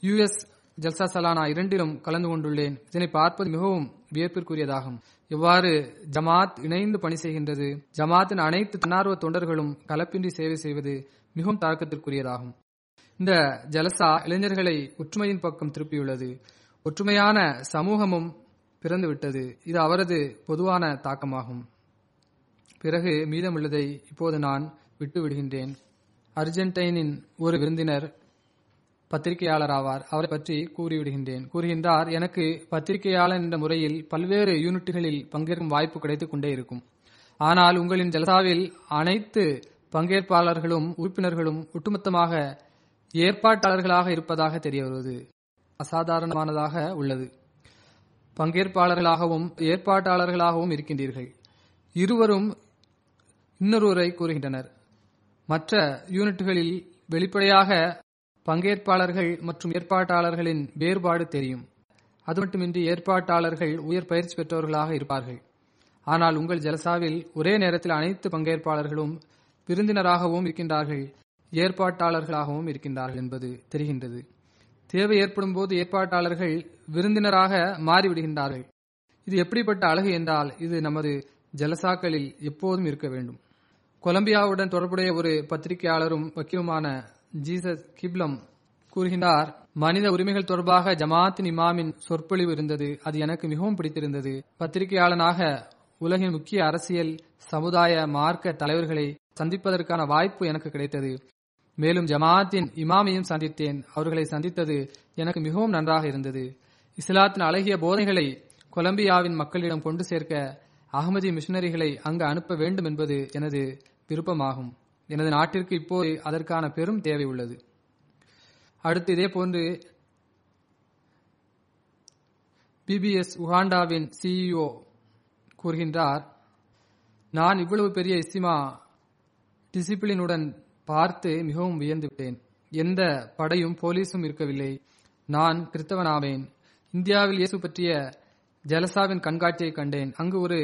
யுஎஸ் ஜல்சா சலானா இரண்டிலும் கலந்து கொண்டுள்ளேன். இதனை பார்ப்பது மிகவும் வியப்பிற்குரியதாகும். இவ்வாறு ஜமாத் இணைந்து பணி செய்கின்றது. ஜமாத்தின் அனைத்து தன்னார்வ தொண்டர்களும் கலப்பின்றி சேவை செய்வது மிகவும் தாக்கத்திற்குரியதாகும். இந்த ஜலசா இளைஞர்களை ஒற்றுமையின் பக்கம் திருப்பியுள்ளது. ஒற்றுமையான சமூகமும் பிறந்துவிட்டது. இது அவரது பொதுவான தாக்கமாகும். பிறகு மீதமுள்ளதை இப்போது நான் விட்டு விடுகின்றேன் அர்ஜென்டைனின் ஒரு விருந்தினர் பத்திரிகையாளர் ஆவார். அவரை பற்றி கூறிவிடுகின்றேன். கூறுகின்றார் எனக்கு பத்திரிகையாளர் என்ற முறையில் பல்வேறு யூனிட்டுகளில் பங்கேற்கும் வாய்ப்பு கிடைத்துக் கொண்டே இருக்கும். ஆனால் உங்களின் ஜலசாவில் அனைத்து பங்கேற்பாளர்களும் உறுப்பினர்களும் ஒட்டுமொத்தமாக ஏற்பாட்டாளர்களாக இருப்பதாக தெரிய வருவது அசாதாரணமானதாக உள்ளது. பங்கேற்பாளர்களாகவும் ஏற்பாட்டாளர்களாகவும் இருக்கின்றீர்கள். இருவரும் இன்னொருவரை கூறுகின்றனர். மற்ற யூனிட்டுகளில் வெளிப்படையாக பங்கேற்பாளர்கள் மற்றும் ஏற்பாட்டாளர்களின் வேறுபாடு தெரியும். அது மட்டுமின்றி ஏற்பாட்டாளர்கள் உயர் பயிற்சி பெற்றவர்களாக இருப்பார்கள். ஆனால் உங்கள் ஜலசாவில் ஒரே நேரத்தில் அனைத்து பங்கேற்பாளர்களும் விருந்தினராகவும் இருக்கின்றார்கள் ஏற்பாட்டாளர்களாகவும் இருக்கின்றார்கள் என்பது தெரிகின்றது. தேவை ஏற்படும் போது ஏற்பாட்டாளர்கள் விருந்தினராக மாறிவிடுகின்றார்கள். இது எப்படிப்பட்ட அழகு என்றால் இது நமது ஜலசாக்களில் எப்போதும் இருக்க வேண்டும். கொலம்பியாவுடன் தொடர்புடைய ஒரு பத்திரிகையாளரும் வக்கீலுமான ஜீசஸ் கிப்லம் கூறுகின்றார் மனித உரிமைகள் தொடர்பாக ஜமாத்தின் இமாமின் சொற்பொழிவு இருந்தது. அது எனக்கு மிகவும் பிடித்திருந்தது. பத்திரிகையாளனாக உலகின் முக்கிய அரசியல் சமுதாய மார்க்க தலைவர்களை சந்திப்பதற்கான வாய்ப்பு எனக்கு கிடைத்தது. மேலும் ஜமாத்தின் இமாமையும் சந்தித்தேன். அவர்களை சந்தித்தது எனக்கு மிகவும் நன்றாக இருந்தது. இஸ்லாத்தின் அழகிய போதைகளை கொலம்பியாவின் மக்களிடம் கொண்டு சேர்க்க அகமதி மிஷனரிகளை அங்கு அனுப்ப வேண்டும் என்பது எனது விருப்பமாகும். எனது நாட்டிற்கு இப்போது அதற்கான பெரும் தேவை உள்ளது. அடுத்து இதே போன்று பிபிஎஸ் உகாண்டாவின் சிஇஓ கூறுகின்றார் நான் இவ்வளவு பெரிய இசிமா டிசிப்ளினுடன் பார்த்து மிகவும் வியந்து விட்டேன். எந்த படையும் போலீஸும் இருக்கவில்லை. நான் கிறிஸ்தவனாவேன். இந்தியாவில் இயேசு பற்றிய ஜலசாவின் கண்காட்சியை கண்டேன். அங்கு ஒரு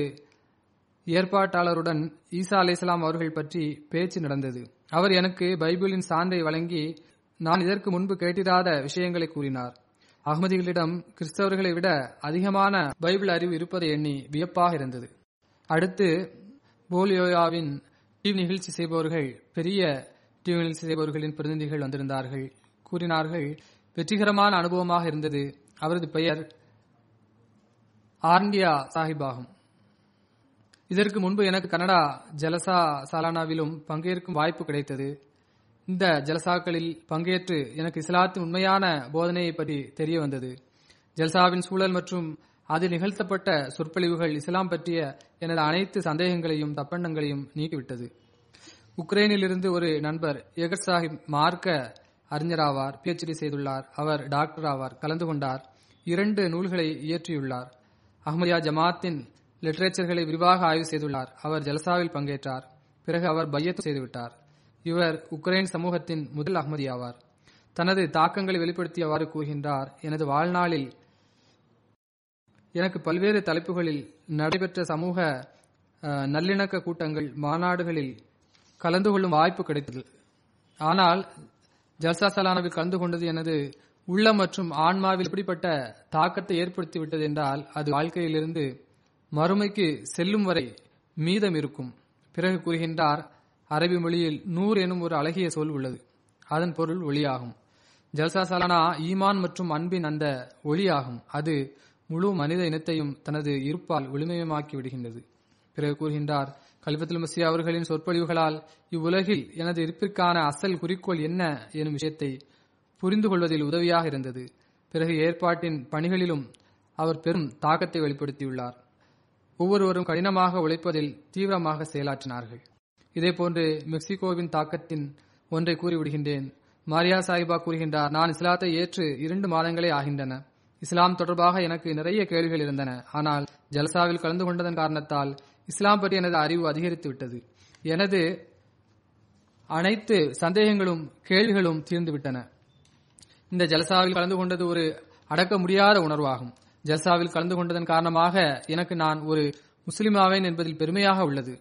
ஏற்பாட்டாளருடன் ஈசா அலிஸ்லாம் அவர்கள் பற்றி பேச்சு நடந்தது. அவர் எனக்கு பைபிளின் சான்றை வழங்கி நான் இதற்கு முன்பு கேட்டிராத விஷயங்களை கூறினார். அகமதிகளிடம் கிறிஸ்தவர்களை விட அதிகமான பைபிள் அறிவு இருப்பதை எண்ணி வியப்பாக இருந்தது. அடுத்து போலியோயாவின் டிவி நிகழ்ச்சி செய்பவர்கள் பெரிய டிவி நிகழ்ச்சி செய்பவர்களின் பிரதிநிதிகள் வந்திருந்தார்கள். கூறினார்கள் வெற்றிகரமான அனுபவமாக இருந்தது. அவரது பெயர் ஆர்ண்டியா சாஹிப் ஆகும் இதற்கு முன்பு எனக்கு கனடா ஜலசா சாலானாவிலும் பங்கேற்கும் வாய்ப்பு கிடைத்தது. இந்த ஜலசாக்களில் பங்கேற்று எனக்கு இஸ்லாத்தின் உண்மையான போதனையை பற்றி தெரிய வந்தது. ஜல்சாவின் சூழல் மற்றும் அதில் நிகழ்த்தப்பட்ட சொற்பொழிவுகள் இஸ்லாம் பற்றிய எனது அனைத்து சந்தேகங்களையும் தப்பெண்ணங்களையும் நீக்கிவிட்டது. உக்ரைனிலிருந்து ஒரு நண்பர் எகர் சாஹிப் மார்க்க அறிஞராவார் பிஎச்டி செய்துள்ளார். அவர் டாக்டர் ஆவார் கலந்து கொண்டார். இரண்டு நூல்களை இயற்றியுள்ளார். அஹ்மதியா ஜமாத்தின் லிட்டரேச்சர்களை விரிவாக ஆய்வு செய்துள்ளார். அவர் ஜல்சாவில் பங்கேற்றார். பிறகு அவர் பையத்து செய்துவிட்டார். இவர் உக்ரைன் சமூகத்தின் முதல் அஹ்மதி ஆவார். தனது தாக்கங்களை வெளிப்படுத்தியவாறு கூறுகின்றார். எனது வாழ்நாளில் எனக்கு பல்வேறு தலைப்புகளில் நடைபெற்ற சமூக நல்லிணக்க கூட்டங்கள் மாநாடுகளில் கலந்து கொள்ளும் வாய்ப்பு கிடைத்தது. ஆனால் ஜல்சா சலானாவில் கலந்து கொண்டது எனது உள்ளம் மற்றும் ஆன்மாவில் எப்படிப்பட்ட தாக்கத்தை ஏற்படுத்திவிட்டது என்றால் அது வாழ்க்கையிலிருந்து மறுமைக்கு செல்லும் வரை மீதம் இருக்கும். பிறகு கூறுகின்றார் அரபி மொழியில் நூர் எனும் ஒரு அழகிய சொல் உள்ளது. அதன் பொருள் ஒளியாகும். ஜல்சா சலானா ஈமான் மற்றும் அன்பின் அந்த ஒளியாகும். அது முழு மனித இனத்தையும் தனது இருப்பால் ஒளிமயமாக்கி விடுகின்றது. பிறகு கூறுகின்றார் கல்பத்துல் மசி அவர்களின் சொற்பொழிவுகளால் இவ்வுலகில் எனது இருப்பிற்கான அசல் குறிக்கோள் என்ன? எனும் விஷயத்தை புரிந்து கொள்வதில் உதவியாக இருந்தது. பிறகு ஏற்பாட்டின் பணிகளிலும் அவர் பெரும் தாக்கத்தை வெளிப்படுத்தியுள்ளார். ஒவ்வொருவரும் கடினமாக உழைப்பதில் தீவிரமாக செயலாற்றினார்கள். இதேபோன்று மெக்சிகோவின் தாக்கத்தின் ஒன்றை கூறிவிடுகின்றேன். மாரியா சாஹிபா கூறுகின்றார் நான் இஸ்லாத்தை ஏற்று இரண்டு மாதங்களே ஆகின்றன. இஸ்லாம் தொடர்பாக எனக்கு நிறைய கேள்விகள் இருந்தன. ஆனால் ஜல்சாவில் கலந்து கொண்டதன் காரணத்தால் இஸ்லாம் பற்றி எனது அறிவு அதிகரித்து விட்டது. எனது அனைத்து சந்தேகங்களும் கேள்விகளும் தீர்ந்துவிட்டன இந்த ஜலசாவில் கலந்து கொண்டது ஒரு அடக்க முடியாத உணர்வாகும். ஜல்சாவில் கலந்து கொண்டதன் காரணமாக எனக்கு நான் ஒரு முஸ்லிமாவேன் என்பதில் பெருமையாக உள்ளது.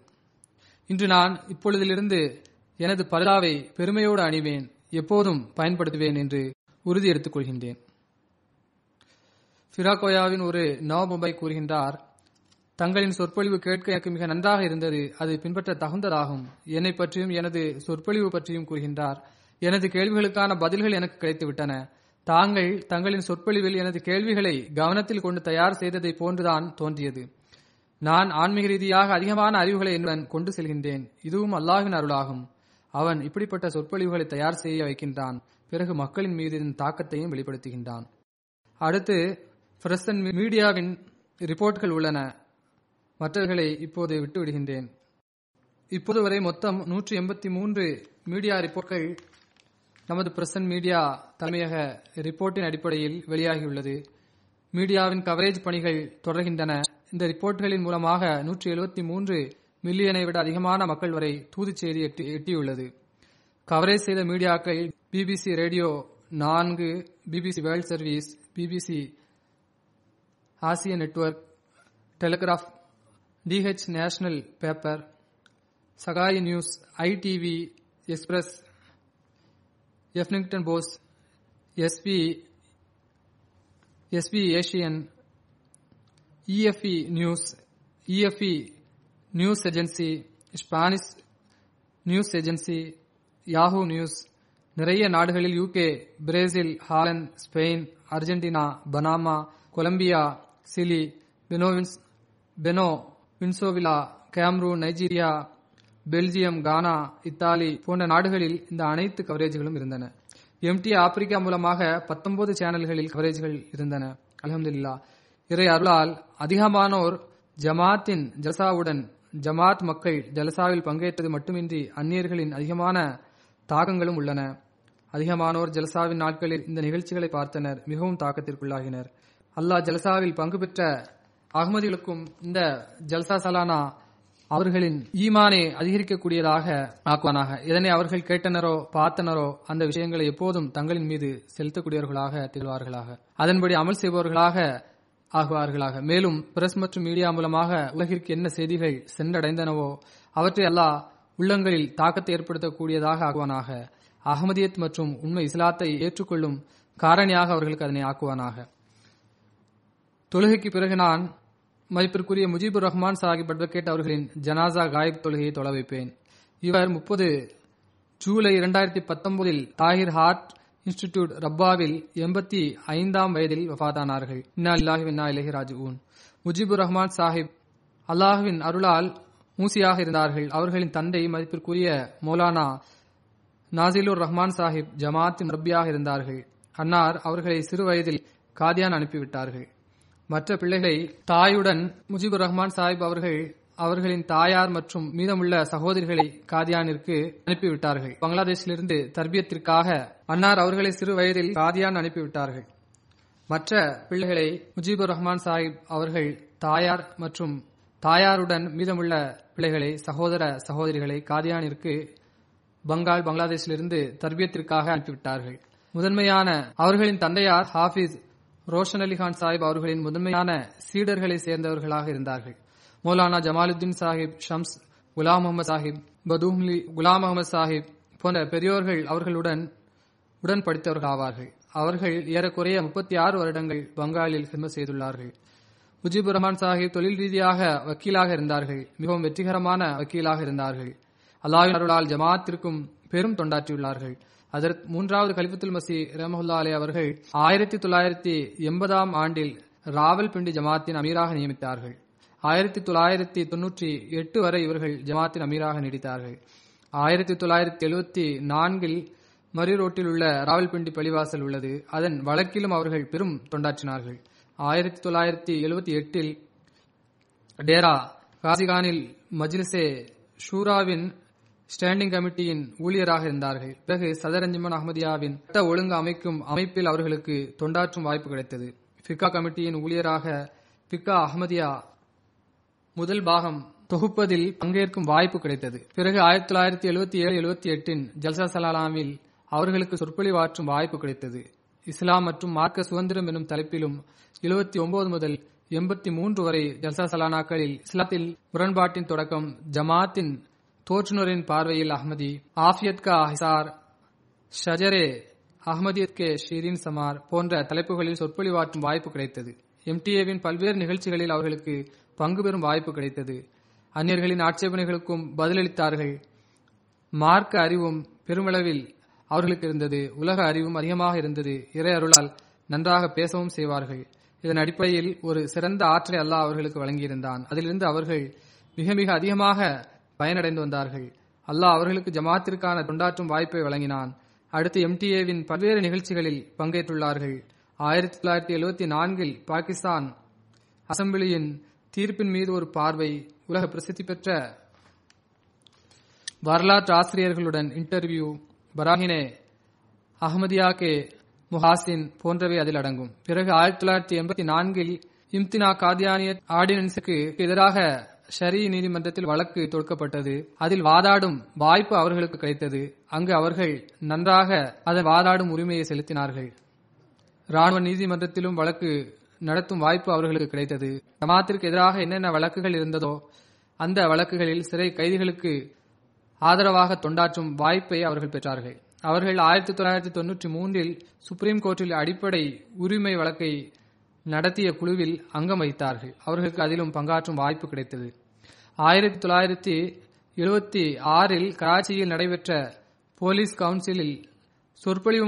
இன்று நான் இப்பொழுதிலிருந்து எனது பர்தாவை பெருமையோடு அணிவேன் எப்போதும் பயன்படுத்துவேன் என்று உறுதி எடுத்துக் கொள்கின்றேன். ஃபிராகோயாவின் ஒரு நவமும்பை கூறுகின்றார் தங்களின் சொற்பொழிவு கேட்க எனக்கு மிக நன்றாக இருந்தது அது பின்பற்ற தகுந்ததாகும். என்னை பற்றியும் எனது சொற்பொழிவு பற்றியும் கூறுகின்றார். எனது கேள்விகளுக்கான பதில்கள் எனக்கு கிடைத்துவிட்டன. தாங்கள் தங்களின் சொற்பொழிவில் எனது கேள்விகளை கவனத்தில் கொண்டு தயார் செய்ததை போன்றுதான் தோன்றியது. நான் ஆன்மீக ரீதியாக அதிகமான அறிவுகளை என்னுடன் கொண்டு செல்கின்றேன். இதுவும் அல்லாஹின் அருளாகும். அவன் இப்படிப்பட்ட சொற்பொழிவுகளை தயார் செய்ய வைக்கின்றான். பிறகு மக்களின் மீது இதன் தாக்கத்தையும் வெளிப்படுத்துகின்றான். அடுத்து பிரசன் மீடியாவின் ரிப்போர்ட்கள் உள்ளன. மற்றவர்களை இப்போது விட்டுவிடுகின்றேன். இப்போது வரை மொத்தம் நூற்றி எண்பத்தி மூன்று மீடியா ரிப்போர்ட்கள் நமது பிரசன்ட் மீடியா தலைமையக ரிப்போர்ட்டின் அடிப்படையில் வெளியாகியுள்ளது. மீடியாவின் கவரேஜ் பணிகள் தொடர்கின்றன. இந்த ரிப்போர்ட்களின் மூலமாக நூற்றி எழுபத்தி மூன்று மில்லியனை விட அதிகமான மக்கள் வரை தூது செய்தி எட்டி எட்டியுள்ளது. கவரேஜ் செய்த மீடியாக்கள் பிபிசி ரேடியோ நான்கு பிபிசி வேர்ல்ட் சர்வீஸ் பிபிசி ஆசிய network telegraph DH national paper Sky News ITV Express எஃப்னிங்டன் Bose SP SP Asian EFE news EFE news agency Spanish news agency Yahoo news நிறைய நாடுகளில் UK Brazil Holland Spain Argentina Panama Colombia Chile பெனோவின்ஸ் Beno வின்சோவிலா Cameroon Nigeria Belgium Ghana Italy போன்ற நாடுகளில் இந்த அனைத்து கவரேஜ்களும் இருந்தன. எம்டி ஆப்பிரிக்கா மூலமாக 19 சேனல்களில் கவரேஜ்கள் இருந்தன. அலமதுல்லா இறை அருளால் அதிகமானோர் ஜமாத்தின் ஜல்சாவுடன் ஜமாத் மக்கள் ஜலசாவில் பங்கேற்றது மட்டுமின்றி அந்நியர்களின் அதிகமான தாக்கங்களும் உள்ளன. அதிகமானோர் ஜல்சாவின் நாட்களில் இந்த நிகழ்ச்சிகளை பார்த்தனர் மிகவும் தாக்கத்திற்குள்ளாகினர். அல்லாஹ் ஜலசாவில் பங்கு பெற்ற அகமதிகளுக்கும் இந்த ஜல்சா சலானா அவர்களின் ஈமானை அதிகரிக்கக்கூடியதாக ஆக்குவானாக. இதனை அவர்கள் கேட்டனரோ பார்த்தனரோ அந்த விஷயங்களை எப்போதும் தங்களின் மீது செலுத்தக்கூடியவர்களாக திகழ்வார்களாக. அதன்படி அமல் செய்பவர்களாக ஆகுவார்களாக. மேலும் பிரஸ் மற்றும் மீடியா மூலமாக உலகிற்கு என்ன செய்திகள் சென்றடைந்தனவோ அவற்றை அல்லாஹ் உள்ளங்களில் தாக்கத்தை ஏற்படுத்தக்கூடியதாக ஆகுவானாக அகமதியத் மற்றும் உண்மை இஸ்லாத்தை ஏற்றுக்கொள்ளும் காரணியாக அவர்களுக்கு அதனை ஆக்குவானாக. தொழுகைக்கு பிறகு நான் மதிப்பிற்குரிய முஜிபுர் ரஹ்மான் சாஹிப் அட்வொகேட் அவர்களின் ஜனாசா காயப் தொழுகையை தொலை வைப்பேன். இவர் முப்பது ஜூலை இரண்டாயிரத்தி பத்தொன்பதில் தாகிர் ஹார்ட் இன்ஸ்டிடியூட் ரப்பாவில் எண்பத்தி ஐந்தாம் வயதில் வஃபாதானார்கள் இன்னா இல்லாஹி இன்னா இலஹி ராஜுன் முஜிபுர் ரஹ்மான் சாஹிப் அல்லாஹுவின் அருளால் மூசியாக இருந்தார்கள். அவர்களின் தந்தை மதிப்பிற்குரிய மௌலானா நாசிலுர் ரஹ்மான் சாஹிப் ஜமாத்தின் ரப்பியாக இருந்தார்கள். அன்னார் அவர்களை சிறு வயதில் காதியான் அனுப்பிவிட்டார்கள். மற்ற பிள்ளைகளை தாயுடன் முஜிபுர் ரஹ்மான் சாஹிப் அவர்கள் அவர்களின் தாயார் மற்றும் மீதமுள்ள சகோதரிகளை காதியானிற்கு அனுப்பிவிட்டார்கள். பங்களாதேஷிலிருந்து தர்பியத்திற்காக அன்னார் அவர்களை சிறு வயதில் காதியான் அனுப்பிவிட்டார்கள். மற்ற பிள்ளைகளை முஜிபுர் ரஹ்மான் சாஹிப் அவர்கள் தாயார் மற்றும் தாயாருடன் மீதமுள்ள பிள்ளைகளை சகோதர சகோதரிகளை காதியானிற்கு பங்கால் பங்களாதேஷிலிருந்து தர்பியத்திற்காக அனுப்பிவிட்டார்கள். முதன்மையான அவர்களின் தந்தையார் ஹாஃபிஸ் ரோஷன் அலி கான் சாஹிப் அவர்களின் முதன்மையான சீடர்களை சேர்ந்தவர்களாக இருந்தார்கள். மௌலானா ஜமாலுத்தீன் சாஹிப் ஷம்ஸ் குலாம் முகமது சாஹிப் பதூம்லி குலாம் முகமது சாஹிப் போன்ற பெரியோர்கள் அவர்களுடன் உடன் படித்தவர்கள் ஆவார்கள் அவர்கள் ஏறக்குறைய முப்பத்தி ஆறு வருடங்கள் பங்காலில் சிம்ம செய்துள்ளார்கள். முஜிபுர் ரஹ்மான் சாஹிப் தொழில் ரீதியாக வக்கீலாக இருந்தார்கள். மிகவும் வெற்றிகரமான வக்கீலாக இருந்தார்கள். அல்லாஹின் அருளால் ஜமாத்திற்கும் பெரும் தொண்டாற்றியுள்ளார்கள். அதற்கு மூன்றாவது கலிபத்துல் மசி ரஹமுல்லா அலே அவர்கள் ஆயிரத்தி தொள்ளாயிரத்தி எண்பதாம் ஆண்டில் ராவல்பிண்டி ஜமாத்தின் அமீராக நியமித்தார்கள். ஆயிரத்தி தொள்ளாயிரத்தி தொன்னூற்றி எட்டு வரை இவர்கள் ஜமாத்தின் அமீராக நீடித்தார்கள். ஆயிரத்தி தொள்ளாயிரத்தி எழுபத்தி நான்கில் மரி ரோட்டில் உள்ள ராவல்பிண்டி பள்ளிவாசல் உள்ளது. அதன் வழக்கிலும் அவர்கள் பெரும் தொண்டாற்றினார்கள். ஆயிரத்தி தொள்ளாயிரத்தி எழுபத்தி எட்டில் டேரா காசிகானில் மஜ்லிசே ஷூராவின் ஸ்டாண்டிங் கமிட்டியின் ஊழியராக இருந்தார்கள். பிறகு சதரஞ்சிமன் அஹமதியாவின் சட்ட ஒழுங்கு அமைக்கும் அமைப்பில் அவர்களுக்கு தொண்டாற்றும் வாய்ப்பு கிடைத்தது. ஃபிகா கமிட்டியின் ஊழியராக ஃபிகா அஹமதியா முதல் பாகம் தொகுப்பதில் பங்கேற்கும் வாய்ப்பு கிடைத்தது. பிறகு ஆயிரத்தி தொள்ளாயிரத்தி எழுபத்தி ஏழு எழுபத்தி எட்டின் ஜல்சா சலாலாமில் அவர்களுக்கு சொற்பொழிவாற்றும் வாய்ப்பு கிடைத்தது. இஸ்லாம் மற்றும் மார்க்க சுதந்திரம் எனும் தலைப்பிலும் எழுபத்தி ஒன்பது முதல் எண்பத்தி மூன்று வரை ஜல்சா சலானாக்களில் இஸ்லாத்தில் முரண்பாட்டின் தொடக்கம் ஜமாத்தின் தோற்றுனரின் பார்வையில் அஹ்மதி ஆஃபியத் கா ஹிசார் ஷஜரே அஹ்மதியத் கே ஷீரின் சமார் போன்ற தலைப்புகளில் சொற்பொழிவாற்றும் வாய்ப்பு கிடைத்தது எம்டிஏவின் பல்வேறு நிகழ்ச்சிகளில் அவர்களுக்கு பங்கு பெறும் வாய்ப்பு கிடைத்தது அந்நியர்களின் ஆட்சேபனைகளுக்கும் பதிலளித்தார்கள் மார்க்க அறிவும் பெருமளவில் அவர்களுக்கு இருந்தது உலக அறிவும் அதிகமாக இருந்தது இறை அருளால் நன்றாக பேசவும் செய்வார்கள். இதன் அடிப்படையில் ஒரு சிறந்த ஆற்றலை அல்லாஹ் அவர்களுக்கு வழங்கியிருந்தான். அதிலிருந்து அவர்கள் மிக மிக அதிகமாக பயனடைந்து வந்தார்கள். அல்லாஹ் அவர்களுக்கு ஜமாத்திற்கான தொண்டாற்றும் வாய்ப்பை வழங்கினான். அடுத்து எம்டிஏவின் பல்வேறு நிகழ்ச்சிகளில் பங்கேற்றுள்ளார்கள். ஆயிரத்தி தொள்ளாயிரத்தி எழுபத்தி நான்கில் பாகிஸ்தான் அசம்பிளியின் தீர்ப்பின் மீது ஒரு பார்வை உலக பிரசித்தி பெற்ற வரலாற்று ஆசிரியர்களுடன் இன்டர்வியூ பராகினே அஹமதியா கே முஹாசின் போன்றவை அதில் அடங்கும். பிறகு ஆயிரத்தி தொள்ளாயிரத்தி எண்பத்தி நான்கில் இம்தினா காதியானிய ஆர்டினன்ஸுக்கு எதிராக ஷரி நீதிமன்றத்தில் வழக்கு தொடுக்கப்பட்டது. அதில் வாதாடும் வாய்ப்பு அவர்களுக்கு கிடைத்தது. அங்கு அவர்கள் நன்றாக அதன் வாதாடும் உரிமையை செலுத்தினார்கள். ராணுவ நீதிமன்றத்திலும் வழக்கு நடத்தும் வாய்ப்பு அவர்களுக்கு கிடைத்தது. ஜமாத்திற்கு எதிராக என்னென்ன வழக்குகள் இருந்ததோ அந்த வழக்குகளில் சிறை கைதிகளுக்கு ஆதரவாக தொண்டாற்றும் வாய்ப்பை அவர்கள் பெற்றார்கள். அவர்கள் ஆயிரத்தி தொள்ளாயிரத்தி தொன்னூற்றி மூன்றில் சுப்ரீம் கோர்ட்டில் அடிப்படை உரிமை வழக்கை நடத்திய குழுவில் அங்கம் வகித்தார்கள். அவர்களுக்கு அதிலும் பங்காற்றும் வாய்ப்பு கிடைத்தது. ஆயிரத்தி தொள்ளாயிரத்தி எழுபத்தி ஆறில் கராச்சியில் நடைபெற்ற போலீஸ் கவுன்சிலில் சொற்பொழிவு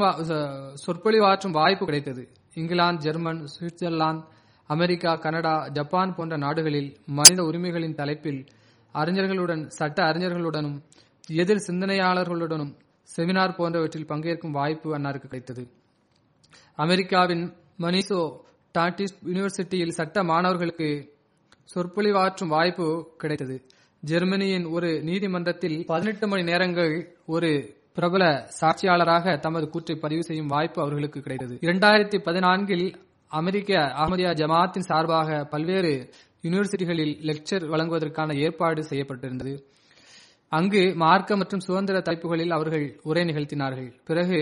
சொற்பொழிவாற்றும் வாய்ப்பு கிடைத்தது. England German Switzerland America Canada Japan போன்ற நாடுகளில் மனித உரிமைகளின் தலைப்பில் அறிஞர்களுடன் சட்ட அறிஞர்களுடனும் எதிர் சிந்தனையாளர்களுடனும் செமினார் போன்றவற்றில் பங்கேற்கும் வாய்ப்பு அன்னாருக்கு கிடைத்தது. அமெரிக்காவின் மனிசோ டாட்டிஸ் யூனிவர்சிட்டியில் சட்ட மாணவர்களுக்கு சொற்பொழிவாற்றும் வாய்ப்பு கிடைத்தது. ஜெர்மனியின் ஒரு நீதிமன்றத்தில் பதினெட்டு மணி நேரங்கள் ஒரு பிரபல சாட்சியாளராக தமது கூற்றை பதிவு செய்யும் வாய்ப்பு அவர்களுக்கு கிடைத்தது. இரண்டாயிரத்தி பதினான்கில் அமெரிக்க அகமதியா ஜமாத்தின் சார்பாக பல்வேறு யூனிவர்சிட்டிகளில் லெக்சர் வழங்குவதற்கான ஏற்பாடு செய்யப்பட்டிருந்தது. அங்கு மார்க்க மற்றும் சுதந்திர தலைப்புகளில் அவர்கள் உரை நிகழ்த்தினார்கள். பிறகு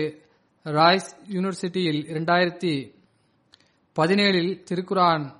ராய்ஸ் யூனிவர்சிட்டியில் இரண்டாயிரத்தி பதினேழில் திருக்குரான்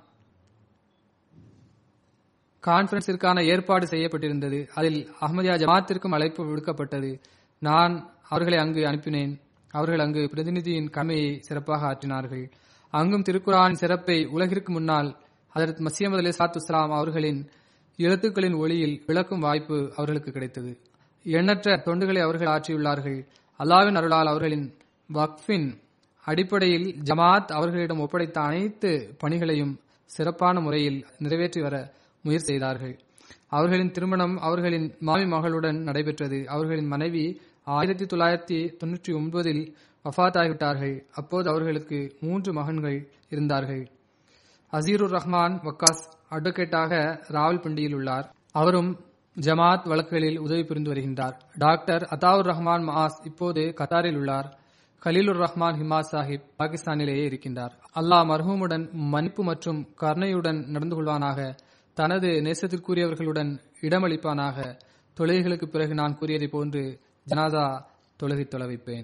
கான்பரன்ஸிற்கான ஏற்பாடு செய்யப்பட்டிருந்தது. அதில் அஹமதியா ஜமாத்திற்கும் அழைப்பு விடுக்கப்பட்டது. நான் அவர்களை அங்கு அனுப்பினேன். அவர்கள் அங்கு பிரதிநிதியின் கடமையை சிறப்பாக ஆற்றினார்கள். அங்கும் திருக்குரான் சிறப்பை உலகிற்கு முன்னால் அதற்கு மசியமது அலி சாத்து இஸ்லாம் அவர்களின் எழுத்துக்களின் ஒளியில் விளக்கும் வாய்ப்பு அவர்களுக்கு கிடைத்தது. எண்ணற்ற தொண்டுகளை அவர்கள் ஆற்றியுள்ளார்கள். அல்லாவின் அருளால் அவர்களின் வக்ஃபின் அடிப்படையில் ஜமாத் அவர்களிடம் ஒப்படைத்த அனைத்து பணிகளையும் சிறப்பான முறையில் நிறைவேற்றி வர முயற்சி செய்தார்கள். அவர்களின் திருமணம் அவர்களின் மாமி மகளுடன் நடைபெற்றது. அவர்களின் மனைவி ஆயிரத்தி தொள்ளாயிரத்தி தொன்னூற்றி ஒன்பதில் வஃத் ஆகிவிட்டார்கள் அப்போது அவர்களுக்கு மூன்று மகன்கள் இருந்தார்கள். அசீருர் ரஹ்மான் வக்காஸ் அட்வொகேட்டாக ராவல்பிண்டியில் உள்ளார். அவரும் ஜமாத் வழக்குகளில் உதவி புரிந்து வருகின்றார். டாக்டர் அதாவுர் ரஹ்மான் மாஸ் இப்போது கத்தாரில் உள்ளார். கலீலுர் ரஹ்மான் ஹிமா சாஹிப் பாகிஸ்தானிலேயே இருக்கின்றார். அல்லாஹ் மர்ஹூமுடன் மன்னிப்பு மற்றும் கருணையுடன் நடந்து கொள்வானாக. தனது நேசத்திற்குரியவர்களுடன் இடமளிப்பானாக. தொழுகைகளுக்கு பிறகு நான் கூறியதை போன்று ஜனாதா தொழுகை தொலைவிப்பேன்